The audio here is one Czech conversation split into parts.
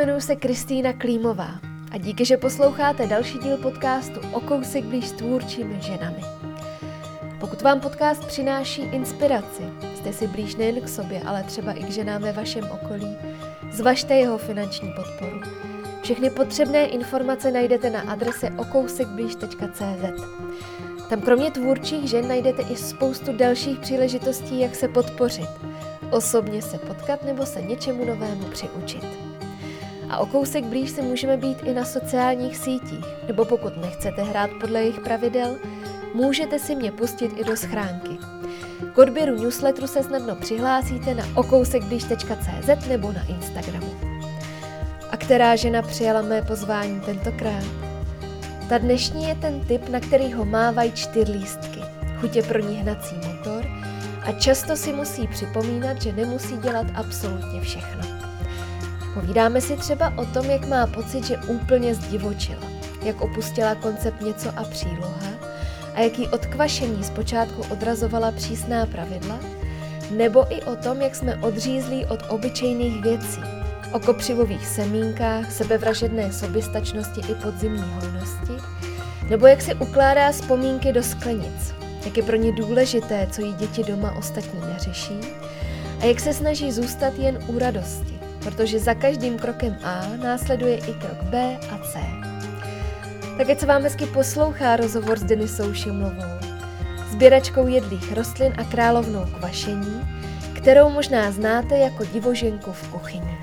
jmenuji se Kristýna Klímová a díky, že posloucháte další díl podcastu O kousek blíž s tvůrčími ženami. Pokud vám podcast přináší inspiraci, jste si blíž nejen k sobě, ale třeba i k ženám ve vašem okolí, zvažte jeho finanční podporu. Všechny potřebné informace najdete na adrese okousekblíž.cz. Tam kromě tvůrčích žen najdete i spoustu dalších příležitostí, jak se podpořit, osobně se potkat nebo se něčemu novému přiučit. A o kousek blíž se můžeme být i na sociálních sítích, nebo pokud nechcete hrát podle jejich pravidel, můžete si mě pustit i do schránky. K odběru newsletteru se snadno přihlásíte na okousekblíž.cz nebo na Instagramu. A která žena přijala mé pozvání tentokrát? Ta dnešní je ten typ, na který ho mávají čtyřlístky. Chutě pro ní hnací motor a často si musí připomínat, že nemusí dělat absolutně všechno. Povídáme si třeba o tom, jak má pocit, že úplně zdivočila, jak opustila koncept něco a příloha a jaký odkvašení zpočátku odrazovala přísná pravidla, nebo i o tom, jak jsme odřízlí od obyčejných věcí, o kopřivových semínkách, sebevražedné soběstačnosti i podzimní hojnosti, nebo jak si ukládá vzpomínky do sklenic, jak je pro ně důležité, co jí děti doma ostatní neřeší, a jak se snaží zůstat jen u radosti, protože za každým krokem A následuje i krok B a C. Tak ať se vám hezky poslouchá rozhovor s Denisou Šimlovou, sběračkou jedlých rostlin a královnou kvašení, kterou možná znáte jako divoženku v kuchyni.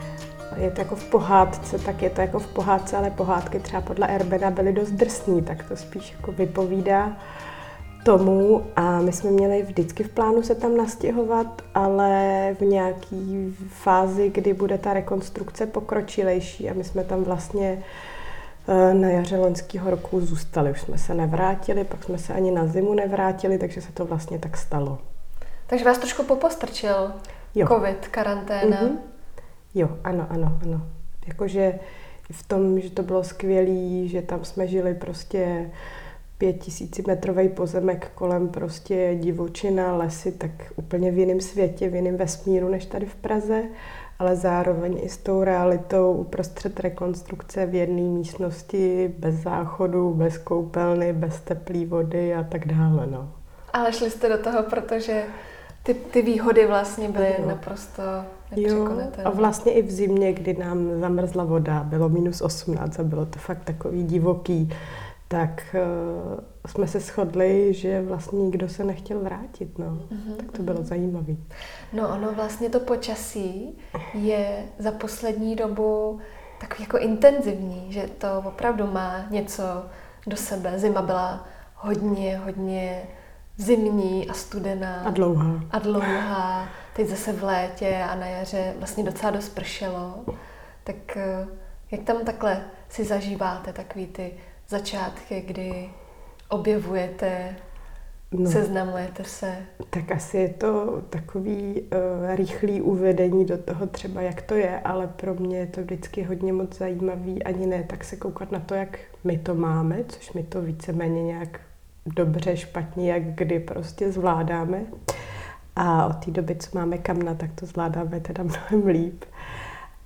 Je to jako v pohádce, tak je to jako v pohádce, ale pohádky třeba podle Erbena byly dost drsný, tak to spíš jako vypovídá tomu a my jsme měli vždycky v plánu se tam nastěhovat, ale v nějaký fázi, kdy bude ta rekonstrukce pokročilejší a my jsme tam vlastně eh, na jaře loňského roku zůstali. Už jsme se nevrátili, pak jsme se ani na zimu nevrátili, takže se to vlastně tak stalo. Takže vás trošku popostrčil jo. covid, karanténa. Mm-hmm. Jo, ano, ano, ano. Jakože v tom, že to bylo skvělé, že tam jsme žili prostě pětisícimetrový pozemek kolem prostě divočina, lesy, tak úplně v jiném světě, v jiném vesmíru než tady v Praze, ale zároveň i s tou realitou uprostřed rekonstrukce v jedné místnosti, bez záchodu, bez koupelny, bez teplé vody a tak dále. No. Ale šli jste do toho, protože ty, ty výhody vlastně byly jo. naprosto Jo, a vlastně i v zimě, kdy nám zamrzla voda, bylo minus 18 a bylo to fakt takový divoký, tak uh, jsme se shodli, že vlastně nikdo se nechtěl vrátit, no. Uh-huh, tak to bylo uh-huh. zajímavé. No ono vlastně to počasí je za poslední dobu takový jako intenzivní, že to opravdu má něco do sebe. Zima byla hodně, hodně zimní a studená. A dlouhá. A dlouhá. Teď zase v létě a na jaře vlastně docela dost pršelo. Tak eh, jak tam takhle si zažíváte takový ty začátky, kdy objevujete, no, seznamujete se? Tak asi je to takový uh, rychlý uvedení do toho třeba, jak to je, ale pro mě je to vždycky hodně moc zajímavý, ani ne tak se koukat na to, jak my to máme, což my to víceméně nějak dobře, špatně, jak kdy prostě zvládáme. A od té doby, co máme kamna, tak to zvládáme teda mnohem líp.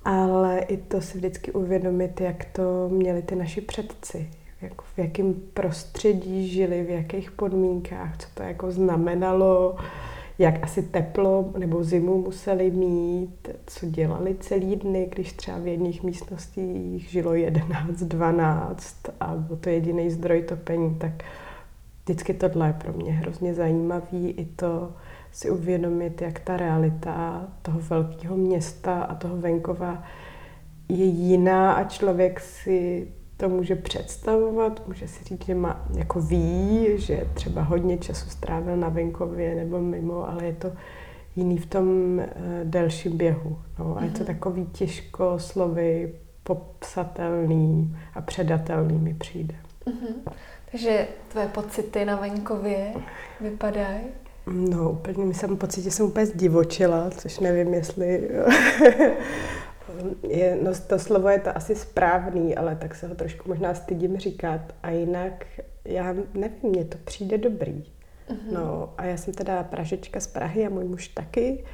Ale i to si vždycky uvědomit, jak to měli ty naši předci, jako v jakém prostředí žili, v jakých podmínkách, co to jako znamenalo, jak asi teplo nebo zimu museli mít, co dělali celý dny, když třeba v jedných místnostích žilo 11, 12 a byl to jediný zdroj topení, tak vždycky tohle je pro mě hrozně zajímavý i to si uvědomit, jak ta realita toho velkého města a toho venkova je jiná a člověk si to může představovat, může si říct, že má, jako ví, že třeba hodně času strávil na venkově nebo mimo, ale je to jiný v tom uh, delším běhu. No, a je to mhm. takový těžko slovy popsatelný a předatelný mi přijde. Mm-hmm. Takže tvoje pocity na venkově vypadají? No, úplně mi jsem pocit, že jsem úplně zdivočila, což nevím, jestli je, no to slovo je to asi správný, ale tak se ho trošku možná stydím říkat. A jinak, já nevím, mně to přijde dobrý. Mm-hmm. No a já jsem teda Pražečka z Prahy a můj muž taky.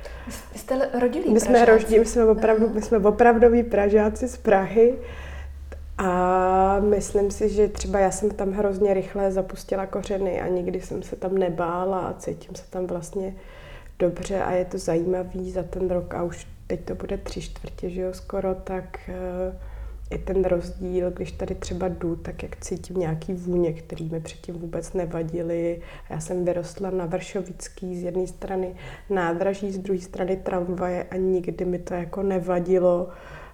Vy jste rodilí My jsme rodilí, my jsme opravdu, my jsme opravdoví Pražáci z Prahy. A myslím si, že třeba já jsem tam hrozně rychle zapustila kořeny a nikdy jsem se tam nebála a cítím se tam vlastně dobře a je to zajímavý za ten rok a už teď to bude tři čtvrtě, že jo, skoro, tak i ten rozdíl, když tady třeba jdu, tak jak cítím nějaký vůně, který mi předtím vůbec nevadily. Já jsem vyrostla na Vršovický z jedné strany nádraží, z druhé strany tramvaje a nikdy mi to jako nevadilo.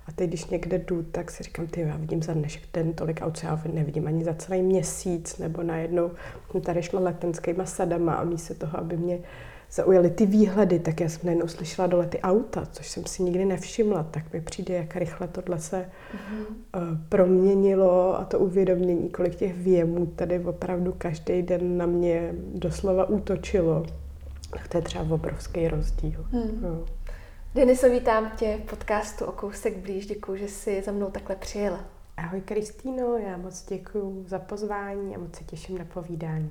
A teď, když někde jdu, tak si říkám, ty já vidím za dnešek den tolik aut, já nevidím ani za celý měsíc, nebo najednou jsem tady šla letenskýma sadama a místo toho, aby mě zaujaly ty výhledy, tak já jsem najednou slyšela dole ty auta, což jsem si nikdy nevšimla, tak mi přijde, jak rychle tohle se mm-hmm. uh, proměnilo a to uvědomění, kolik těch věmů tady opravdu každý den na mě doslova útočilo. Tak to je třeba obrovský rozdíl. Mm. No. Deniso, vítám tě v podcastu o kousek blíž. Děkuji, že jsi za mnou takhle přijela. Ahoj Kristýno, já moc děkuji za pozvání a moc se těším na povídání.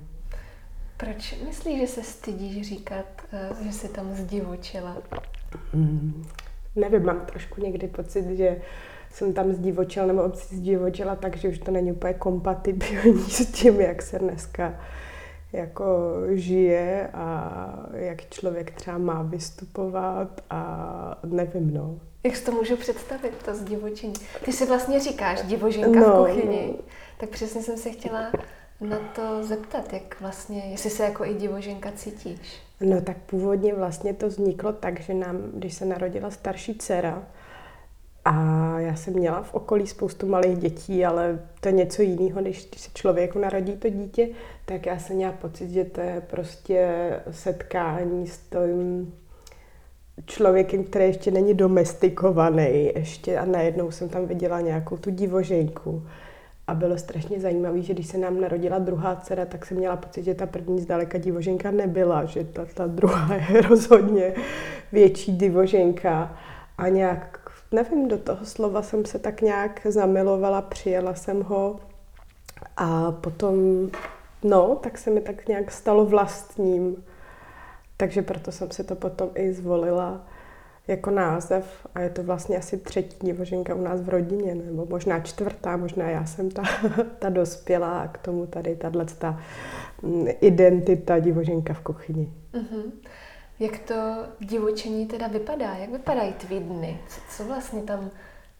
Proč myslíš, že se stydíš říkat, eh, že jsi tam zdivočila? Hmm, nevím, mám trošku někdy pocit, že jsem tam zdivočila nebo obci zdivočila, takže už to není úplně kompatibilní s tím, jak se dneska jako žije a jak člověk třeba má vystupovat a nevím, no. Jak si to můžu představit, to zdivočení? Ty si vlastně říkáš divoženka no, v kuchyni, no. tak přesně jsem se chtěla na to zeptat, jak vlastně, jestli se jako i divoženka cítíš. No tak původně vlastně to vzniklo tak, že nám, když se narodila starší dcera, a já jsem měla v okolí spoustu malých dětí, ale to je něco jiného, když, když se člověku narodí to dítě, tak já jsem měla pocit, že to je prostě setkání s tím člověkem, který ještě není domestikovaný ještě a najednou jsem tam viděla nějakou tu divoženku. A bylo strašně zajímavé, že když se nám narodila druhá dcera, tak jsem měla pocit, že ta první zdaleka divoženka nebyla, že ta, ta druhá je rozhodně větší divoženka. A nějak, nevím, do toho slova jsem se tak nějak zamilovala, přijela jsem ho a potom, no, tak se mi tak nějak stalo vlastním. Takže proto jsem si to potom i zvolila jako název a je to vlastně asi třetí divoženka u nás v rodině, nebo možná čtvrtá, možná já jsem ta, ta dospělá a k tomu tady tahle ta mm, identita divoženka v kuchyni. Uh-huh. Jak to divočení teda vypadá? Jak vypadají tvý dny? Co, co vlastně tam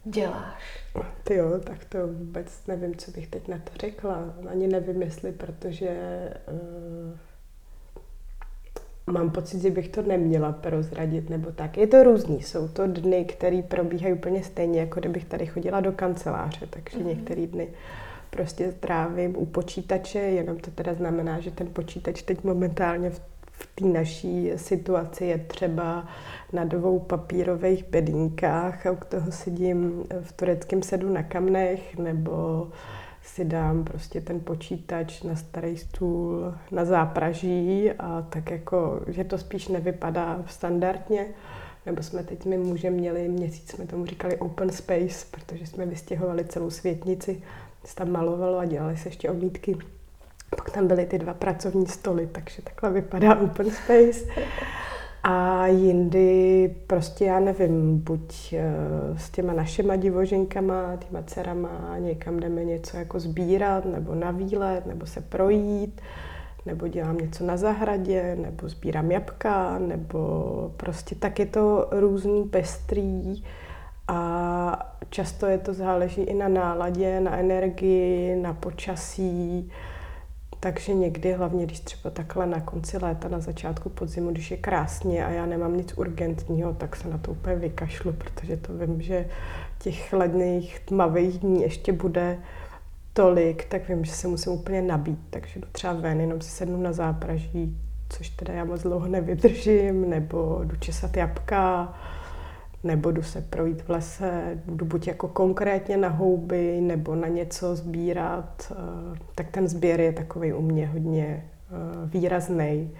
děláš? Ty jo, tak to vůbec nevím, co bych teď na to řekla. Ani nevím, jestli, protože uh, mám pocit, že bych to neměla prozradit nebo tak. Je to různý, jsou to dny, které probíhají úplně stejně, jako kdybych tady chodila do kanceláře, takže mm-hmm. některé dny prostě trávím u počítače, jenom to teda znamená, že ten počítač teď momentálně v, v té naší situaci je třeba na dvou papírových bedínkách a u toho sedím v tureckém sedu na kamnech nebo si dám prostě ten počítač na starý stůl na zápraží a tak jako, že to spíš nevypadá standardně, nebo jsme teď my muže měli měsíc, jsme tomu říkali open space, protože jsme vystěhovali celou světnici, se tam malovalo a dělali se ještě omítky. Pak tam byly ty dva pracovní stoly, takže takhle vypadá open space. A jindy prostě, já nevím, buď eh, s těma našima divoženkama, těma dcerama někam jdeme něco jako sbírat, nebo na výlet, nebo se projít, nebo dělám něco na zahradě, nebo sbírám jabka, nebo prostě tak je to různý pestrý. A často je to záleží i na náladě, na energii, na počasí, takže někdy, hlavně když třeba takhle na konci léta, na začátku podzimu, když je krásně a já nemám nic urgentního, tak se na to úplně vykašlu, protože to vím, že těch ledných tmavých dní ještě bude tolik, tak vím, že se musím úplně nabít, takže jdu třeba ven, jenom si sednu na zápraží, což teda já moc dlouho nevydržím, nebo jdu česat jabka, nebo jdu se projít v lese, jdu buď jako konkrétně na houby, nebo na něco sbírat, eh, tak ten sběr je takový u mě hodně eh, výrazný.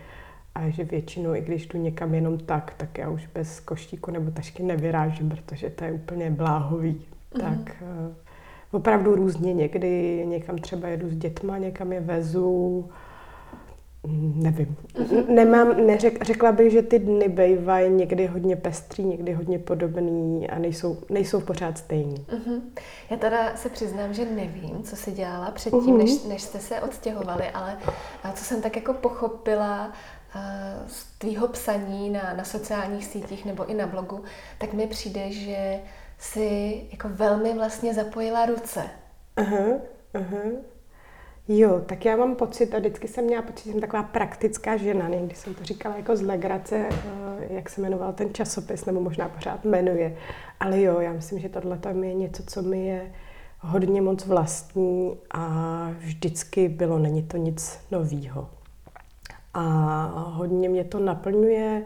A že většinou, i když jdu někam jenom tak, tak já už bez koštíku nebo tašky nevyrážím, protože to je úplně bláhový. Mm-hmm. Tak eh, opravdu různě někdy někam třeba jedu s dětma, někam je vezu, Nevím. Nemám, neřek, řekla bych, že ty dny bývají někdy hodně pestří, někdy hodně podobný a nejsou, nejsou pořád stejní. Uh-huh. Já teda se přiznám, že nevím, co si dělala předtím, uh-huh. než, než jste se odstěhovali, ale co jsem tak jako pochopila z tvýho psaní na, na sociálních sítích nebo i na blogu, tak mi přijde, že si jako velmi vlastně zapojila ruce. Aha, uh-huh, aha. Uh-huh. Jo, tak já mám pocit, a vždycky jsem měla pocit, že jsem taková praktická žena, někdy jsem to říkala jako z legrace, eh, jak se jmenoval ten časopis, nebo možná pořád jmenuje. Ale jo, já myslím, že tohle je něco, co mi je hodně moc vlastní a vždycky bylo, není to nic novýho. A hodně mě to naplňuje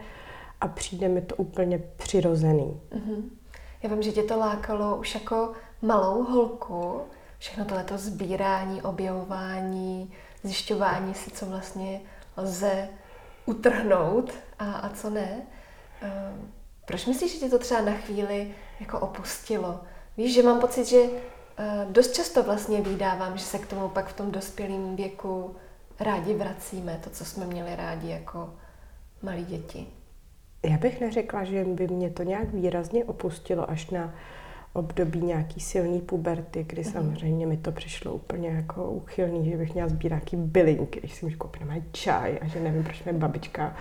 a přijde mi to úplně přirozený. Mm-hmm. Já vím, že tě to lákalo už jako malou holku, všechno tohleto sbírání, objevování, zjišťování si, co vlastně lze utrhnout a, a co ne. Ehm, proč myslíš, že tě to třeba na chvíli jako opustilo? Víš, že mám pocit, že eh, dost často vlastně vydávám, že se k tomu pak v tom dospělém věku rádi vracíme, to, co jsme měli rádi jako malí děti. Já bych neřekla, že by mě to nějak výrazně opustilo až na období nějaký silný puberty, kdy mm. samozřejmě mi to přišlo úplně jako uchylný, že bych měla sbírat nějaký bylinky, když si můžu koupit na čaj a že nevím, proč mi babička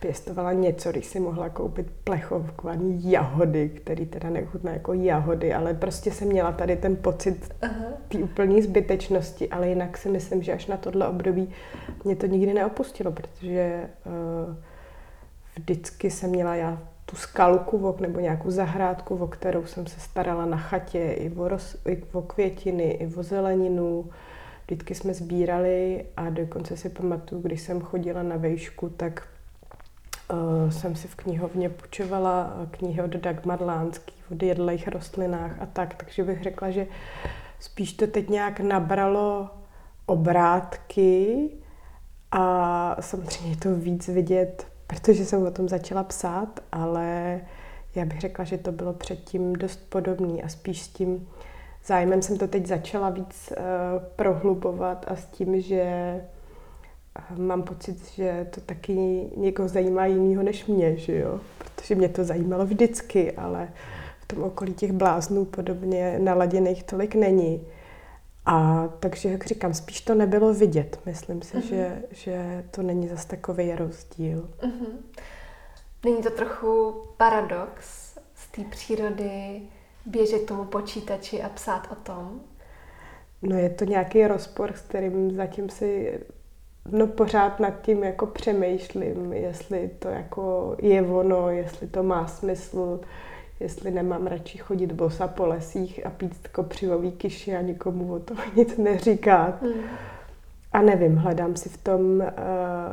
pěstovala něco, když si mohla koupit plechovkovaný jahody, který teda nechutná jako jahody, ale prostě jsem měla tady ten pocit té úplné zbytečnosti, ale jinak si myslím, že až na tohle období mě to nikdy neopustilo, protože uh, vždycky jsem měla já tu skalku nebo nějakou zahrádku, o kterou jsem se starala na chatě, i o, roz, i o květiny, i o zeleninu. Vždycky jsme sbírali a dokonce si pamatuju, když jsem chodila na vejšku, tak uh, jsem si v knihovně půjčovala knihy od Dagmar Lánský, o jedlejch rostlinách a tak. Takže bych řekla, že spíš to teď nějak nabralo obrátky a samozřejmě to víc vidět protože jsem o tom začala psát, ale já bych řekla, že to bylo předtím dost podobný a spíš s tím zájmem jsem to teď začala víc uh, prohlubovat a s tím, že uh, mám pocit, že to taky někoho zajímá jinýho než mě, že jo? Protože mě to zajímalo vždycky, ale v tom okolí těch bláznů podobně naladěných tolik není. A takže, jak říkám, spíš to nebylo vidět. Myslím si, uh-huh. že, že to není zas takový rozdíl. Uh-huh. Není to trochu paradox z té přírody běžet k tomu počítači a psát o tom? No je to nějaký rozpor, s kterým zatím si no pořád nad tím jako přemýšlím, jestli to jako je ono, jestli to má smysl, jestli nemám radši chodit bosa po lesích a pít kopřivový kyši a nikomu o tom nic neříkat. Mm. A nevím, hledám si v tom uh,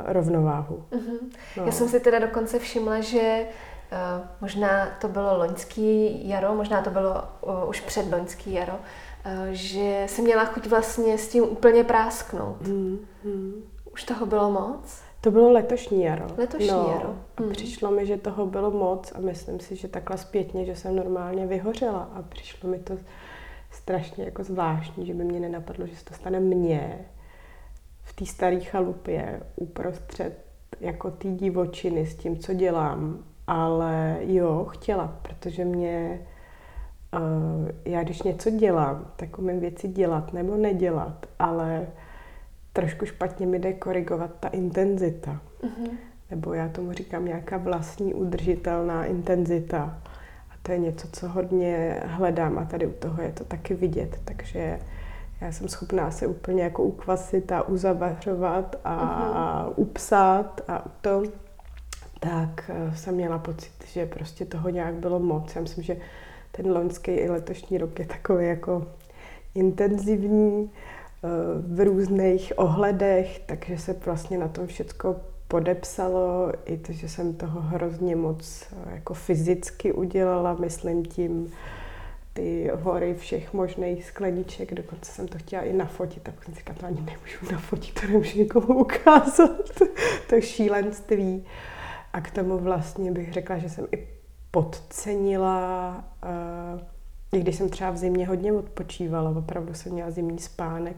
rovnováhu. Mm-hmm. No. Já jsem si teda dokonce všimla, že uh, možná to bylo loňský jaro, možná to bylo uh, už před loňský jaro, uh, že jsem měla chuť vlastně s tím úplně prásknout. Mm-hmm. Už toho bylo moc? To bylo letošní jaro. Letošní no, jaro. A hmm. přišlo mi, že toho bylo moc a myslím si, že takhle zpětně, že jsem normálně vyhořela a přišlo mi to strašně jako zvláštní, že by mě nenapadlo, že se to stane mně v té staré chalupě uprostřed jako té divočiny s tím, co dělám. Ale jo, chtěla, protože mě, uh, já když něco dělám, tak umím věci dělat nebo nedělat, ale trošku špatně mi jde korigovat ta intenzita. Uh-huh. Nebo já tomu říkám nějaká vlastní udržitelná intenzita. A to je něco, co hodně hledám a tady u toho je to taky vidět. Takže já jsem schopná se úplně jako ukvasit a uzavařovat a uh-huh. upsat a to. Tak eh, jsem měla pocit, že prostě toho nějak bylo moc. Já myslím, že ten loňský i letošní rok je takový jako intenzivní v různých ohledech, takže se vlastně na tom všecko podepsalo, i to, že jsem toho hrozně moc eh, jako fyzicky udělala, myslím tím ty hory všech možných skleniček, dokonce jsem to chtěla i nafotit, tak jsem říkala, to ani nemůžu nafotit, to nemůžu nikomu ukázat, to šílenství. A k tomu vlastně bych řekla, že jsem i podcenila uh, i když jsem třeba v zimě hodně odpočívala, opravdu jsem měla zimní spánek,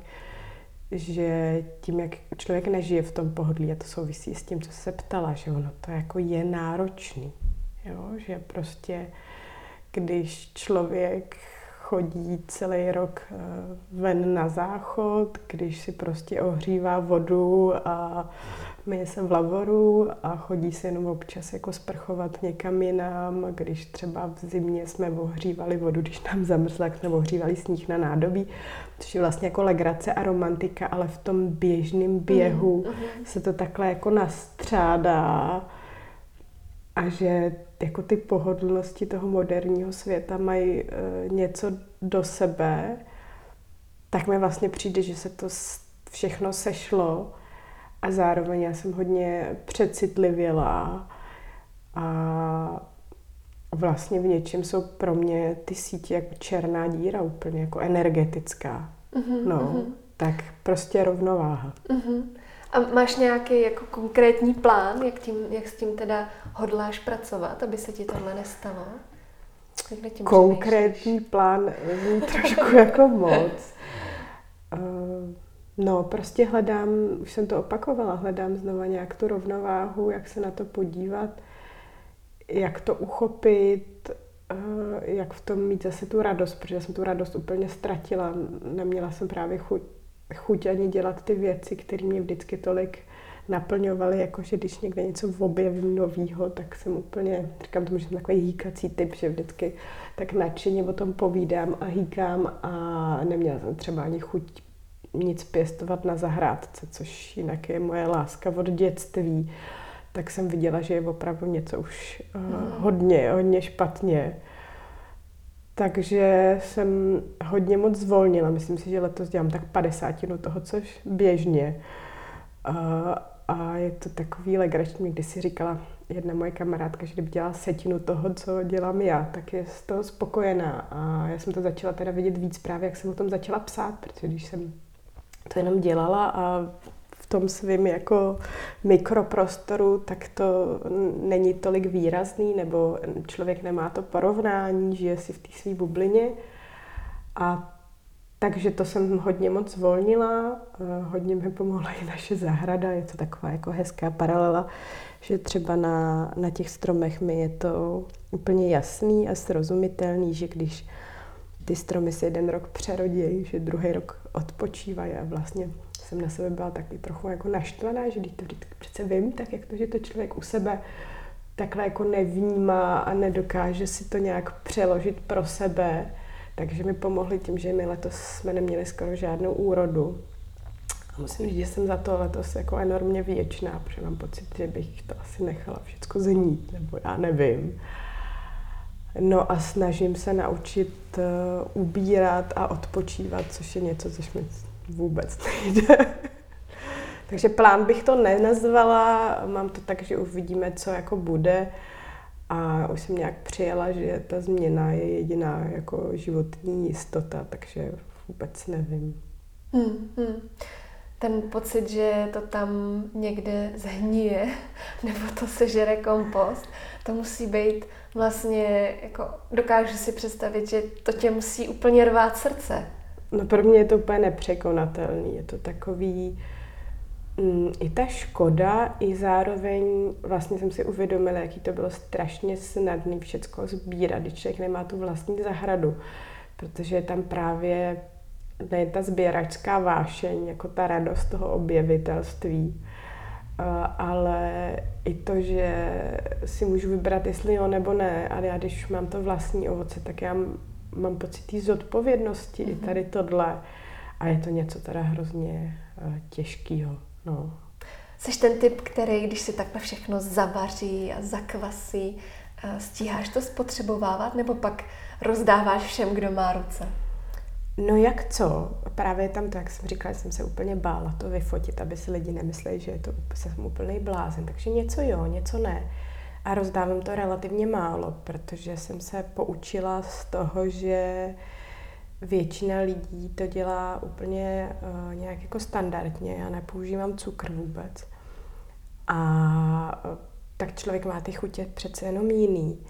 že tím, jak člověk nežije v tom pohodlí, a to souvisí s tím, co se ptala, že ono to jako je náročný. Jo? Že prostě, když člověk chodí celý rok eh, ven na záchod, když si prostě ohřívá vodu a myje se v lavoru a chodí se jenom občas jako sprchovat někam jinam, když třeba v zimě jsme ohřívali vodu, když nám zamrzla, jsme ohřívali sníh na nádobí, což je vlastně jako legrace a romantika, ale v tom běžném běhu mm, se to takhle jako nastřádá a že jako ty pohodlnosti toho moderního světa mají e, něco do sebe, tak mi vlastně přijde, že se to všechno sešlo a zároveň já jsem hodně přecitlivěla a vlastně v něčem jsou pro mě ty sítě jako černá díra úplně, jako energetická. Uh-huh, no, uh-huh. tak prostě rovnováha. Uh-huh. A máš nějaký jako konkrétní plán, jak, tím, jak s tím teda hodláš pracovat, aby se ti tohle nestalo? tím konkrétní plán zní trošku jako moc. No, prostě hledám, už jsem to opakovala, hledám znova nějak tu rovnováhu, jak se na to podívat, jak to uchopit, uh, jak v tom mít zase tu radost, protože jsem tu radost úplně ztratila. Neměla jsem právě chuť chuť ani dělat ty věci, které mě vždycky tolik naplňovaly, jakože když někde něco objevím novýho, tak jsem úplně, říkám tomu, že jsem takový hýkací typ, že vždycky tak nadšeně o tom povídám a hýkám a neměla jsem třeba ani chuť nic pěstovat na zahrádce, což jinak je moje láska od dětství, tak jsem viděla, že je opravdu něco už uh, hodně, hodně špatně. Takže jsem hodně moc zvolnila. Myslím si, že letos dělám tak padesátinu toho, což běžně. A, a je to takový legrační, když si říkala jedna moje kamarádka, že kdyby dělala setinu toho, co dělám já, tak je z toho spokojená. A já jsem to začala teda vidět víc právě, jak jsem o tom začala psát, protože když jsem to jenom dělala a tom svém jako mikroprostoru, tak to není tolik výrazný, nebo člověk nemá to porovnání, žije si v té své bublině. A takže to jsem hodně moc zvolnila, hodně mi pomohla i naše zahrada, je to taková jako hezká paralela, že třeba na, na těch stromech mi je to úplně jasný a srozumitelný, že když ty stromy se jeden rok přerodí, že druhý rok odpočívají a vlastně jsem na sebe byla taky trochu jako naštvaná, že když to vždycky přece vím, tak jak to, že to člověk u sebe takhle jako nevnímá a nedokáže si to nějak přeložit pro sebe. Takže mi pomohli tím, že my letos jsme neměli skoro žádnou úrodu. A musím říct, že jsem za to letos jako enormně věčná, protože mám pocit, že bych to asi nechala všechno znít, nebo já nevím. No a snažím se naučit uh, ubírat a odpočívat, což je něco, což mi vůbec nejde. Takže plán bych to nenazvala, mám to tak, že uvidíme, co jako bude a už jsem nějak přijela, že ta změna je jediná jako životní jistota, takže vůbec nevím. Hmm, hmm. Ten pocit, že to tam někde zhníje, nebo to sežere kompost, to musí být vlastně, jako dokážu si představit, že to tě musí úplně rvát srdce. No pro mě je to úplně nepřekonatelný. Je to takový, mm, i ta škoda, i zároveň vlastně jsem si uvědomila, jaký to bylo strašně snadný všecko sbírat, když člověk nemá tu vlastní zahradu, protože je tam právě ne ta sběračská vášeň, jako ta radost toho objevitelství, ale i to, že si můžu vybrat, jestli jo nebo ne, ale já když mám to vlastní ovoce, tak já mám pocit té zodpovědnosti mm-hmm. i mhm. tady tohle. A je to něco teda hrozně uh, těžkého. No. Jsi ten typ, který, když si takhle všechno zavaří a zakvasí, uh, stíháš to spotřebovávat nebo pak rozdáváš všem, kdo má ruce? No jak co? Právě tam to, jak jsem říkala, jsem se úplně bála to vyfotit, aby si lidi nemysleli, že je to jsem úplný blázen. Takže něco jo, něco ne. A rozdávám to relativně málo, protože jsem se poučila z toho, že většina lidí to dělá úplně uh, nějak jako standardně. Já nepoužívám cukr vůbec. A uh, tak člověk má ty chutě přece jenom jiný.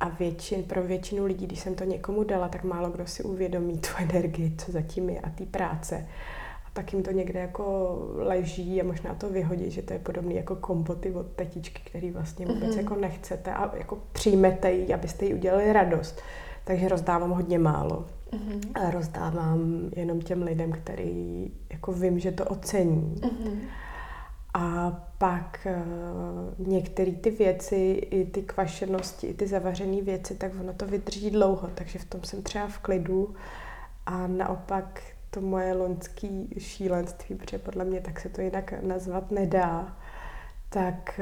A většin, pro většinu lidí, když jsem to někomu dala, tak málo kdo si uvědomí tu energii, co zatím je a ty práce. A a tak jim to někde jako leží a možná to vyhodí, že to je podobné jako kompoty od tetičky, který vlastně vůbec mm-hmm. jako nechcete a jako přijmete ji, abyste jí udělali radost. Takže rozdávám hodně málo. Mm-hmm. A rozdávám jenom těm lidem, který jako vím, že to ocení. Mm-hmm. A pak uh, některé ty věci, i ty kvašenosti, i ty zavařené věci, tak ono to vydrží dlouho, takže v tom jsem třeba v klidu. A naopak to moje loňský šílenství, protože podle mě tak se to jinak nazvat nedá, tak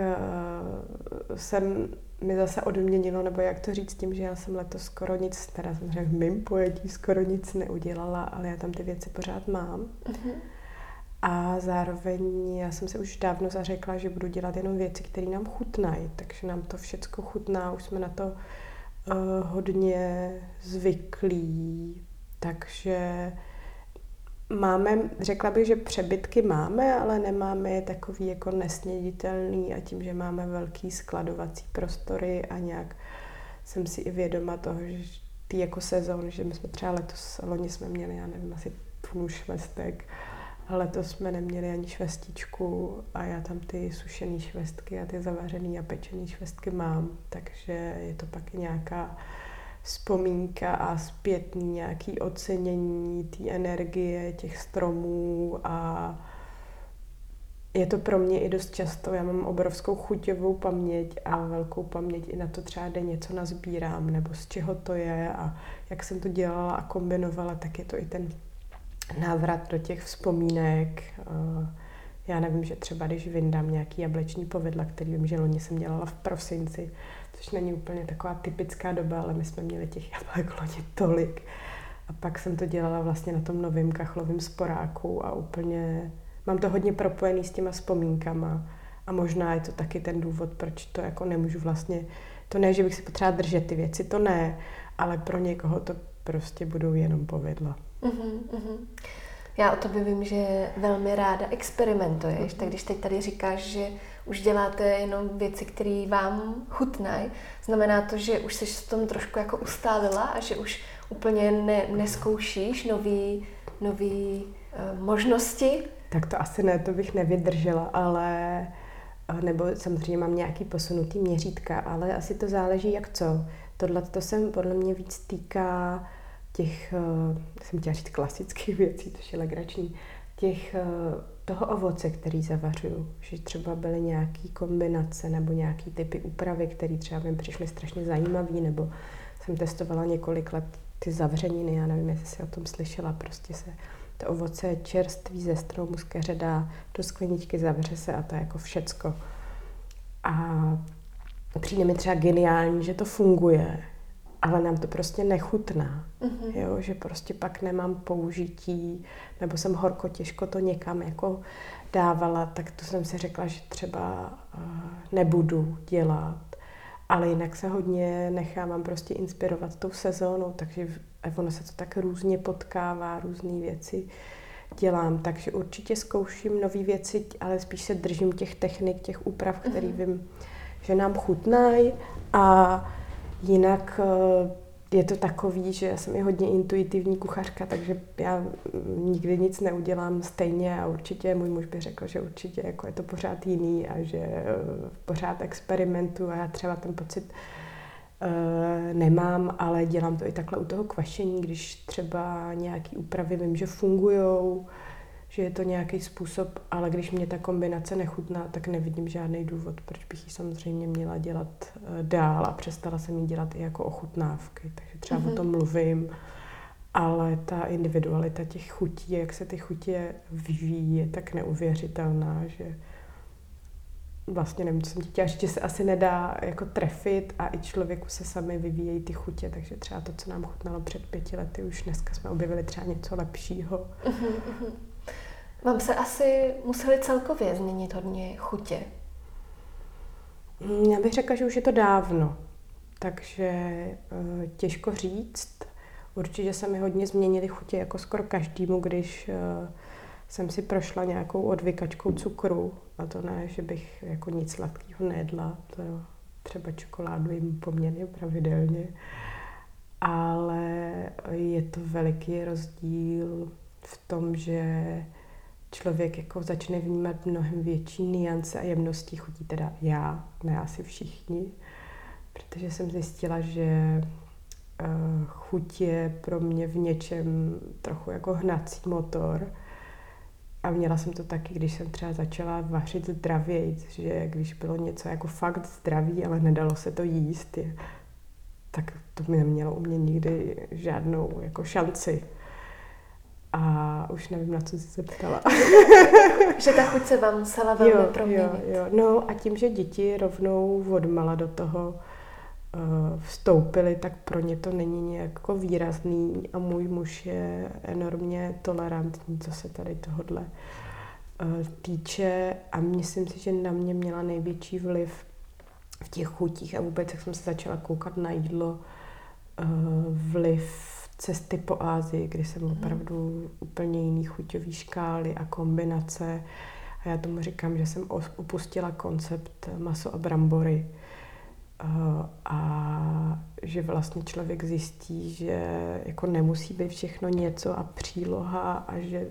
jsem mi zase odměnilo, nebo jak to říct tím, že já jsem letos skoro nic, teda samozřejmě v mým pojetí skoro nic neudělala, ale já tam ty věci pořád mám. Uh-huh. A zároveň já jsem se už dávno zařekla, že budu dělat jenom věci, které nám chutnají, takže nám to všecko chutná, už jsme na to uh, hodně zvyklí, takže máme, řekla bych, že přebytky máme, ale nemáme je takový jako nesněditelný. A tím, že máme velký skladovací prostory a nějak jsem si i vědoma toho, že ty jako sezon, že my jsme třeba letos, loni jsme měli, já nevím, asi půl švestek, a letos jsme neměli ani švestičku a já tam ty sušené švestky a ty zavařené a pečené švestky mám, takže je to pak nějaká vzpomínka a zpětný nějaký ocenění té energie těch stromů a je to pro mě i dost často, já mám obrovskou chuťovou paměť a velkou paměť i na to třeba denně něco nazbírám, nebo z čeho to je a jak jsem to dělala a kombinovala, tak je to i ten návrat do těch vzpomínek. Já nevím, že třeba když vyndám nějaký jableční povedla, který vím, že loni jsem dělala v prosinci, což není úplně taková typická doba, ale my jsme měli těch jablek loni tolik. A pak jsem to dělala vlastně na tom novém kachlovém sporáku a úplně mám to hodně propojený s těma vzpomínkama. A možná je to taky ten důvod, proč to jako nemůžu vlastně, to ne, že bych si potřeba držet ty věci, to ne, ale pro někoho to prostě budou jenom povedla. Uh-huh, uh-huh. Já o tobě vím, že velmi ráda experimentuješ, uh-huh. tak když teď tady říkáš, že už děláte jenom věci, které vám chutnají, znamená to, že už jsi v tom trošku jako ustálila a že už úplně ne, neskoušíš nový, nový uh, možnosti? Tak to asi ne, to bych nevydržela, ale eh, nebo samozřejmě mám nějaký posunutý měřítka, ale asi to záleží jak co. Tohle to se podle mě víc týká těch, uh, jsem chtěla říct klasických věcí, to je legrační, těch, uh, toho ovoce, který zavařuju. Že třeba byly nějaké kombinace nebo nějaké typy úpravy, které třeba mi přišly strašně zajímavé, nebo jsem testovala několik let ty zavřeniny, já nevím, jestli jsi o tom slyšela, prostě se to ovoce čerství ze stromu z keře dá do skleničky, zavře se a to je jako všecko. A přijde mi třeba geniální, že to funguje, ale nám to prostě nechutná. Mm-hmm. Jo, že prostě pak nemám použití, nebo jsem horko těžko to někam jako dávala, tak to jsem si řekla, že třeba uh, nebudu dělat. Ale jinak se hodně nechávám prostě inspirovat tou sezónou, takže ono se to tak různě potkává, různé věci dělám, takže určitě zkouším nové věci, ale spíš se držím těch technik, těch úprav, které mm-hmm. vím, že nám chutnají a Jinak eh, je to takový, že já jsem i hodně intuitivní kuchařka, takže já nikdy nic neudělám stejně a určitě můj muž by řekl, že určitě jako je to pořád jiný a že eh, pořád experimentu a já třeba ten pocit uh, nemám, ale dělám to i takhle u toho kvašení, když třeba nějaký úpravy vím, že fungujou, že je to nějaký způsob, ale když mě ta kombinace nechutná, tak nevidím žádný důvod, proč bych ji samozřejmě měla dělat eh, dál a přestala jsem ji dělat i jako ochutnávky, takže třeba mm-hmm. o mhm. tom mluvím, ale ta individualita těch chutí, jak se ty chutě vyvíjí, je tak neuvěřitelná, že vlastně nevím, co jsem ti chtěla že se asi nedá jako trefit a i člověku se sami vyvíjejí ty chutě, takže třeba to, co nám chutnalo před pěti lety, už dneska jsme objevili třeba něco lepšího. Uh-huh, vám se asi museli celkově změnit hodně chutě. Já bych řekla, že už je to dávno, takže eh, těžko říct. Určitě se mi hodně změnily chutě, jako skoro každému, když eh, jsem si prošla nějakou odvykačkou cukru. A to ne, že bych jako nic sladkého nejedla, to třeba čokoládu jim poměrně pravidelně. Ale je to veliký rozdíl v tom, že člověk jako začne vnímat mnohem větší niance a jemnosti chutí, teda já, ne asi všichni, protože jsem zjistila, že uh, chuť je pro mě v něčem trochu jako hnací motor. A měla jsem to taky, když jsem třeba začala vařit zdravěji, že když bylo něco jako fakt zdravý, ale nedalo se to jíst, je, tak to mi nemělo u mě nikdy žádnou jako šanci. A už nevím, na co jsi se ptala. že ta chuť se vám musela velmi jo, proměnit. Jo, jo. No a tím, že děti rovnou odmala do toho uh, vstoupily, tak pro ně to není nějak jako výrazný a můj muž je enormně tolerantní, co se tady tohodle uh, týče a myslím si, že na mě měla největší vliv v těch chutích a vůbec, jak jsem se začala koukat na jídlo, uh, vliv cesty po Ázii, kdy jsem mhm. opravdu úplně jiný chuťový škály a kombinace. A já tomu říkám, že jsem opustila koncept maso a brambory. Eh, a že vlastně člověk zjistí, že jako nemusí být všechno něco a příloha a že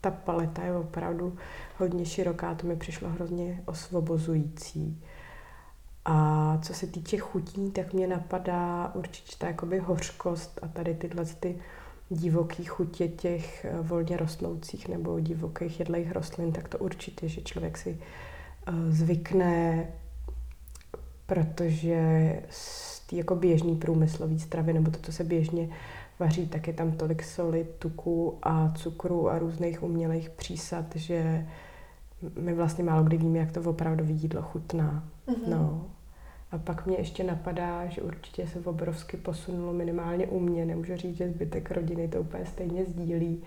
ta paleta je opravdu hodně široká, to mi přišlo hrozně osvobozující. A co se týče chutí, tak mě napadá určitě ta jakoby hořkost a tady tyhle ty divoký chutě těch eh, volně rostloucích nebo divokých jedlejch rostlin, tak to určitě, že člověk si eh, zvykne, protože z té jako běžný průmyslový stravy nebo to, co se běžně vaří, tak je tam tolik soli, tuku a cukru a různých umělých přísad, že my vlastně málo kdy víme, jak to opravdu jídlo chutná. Mm-hmm. No. A pak mě ještě napadá, že určitě se obrovsky posunulo minimálně u mě, nemůžu říct, že zbytek rodiny to úplně stejně sdílí,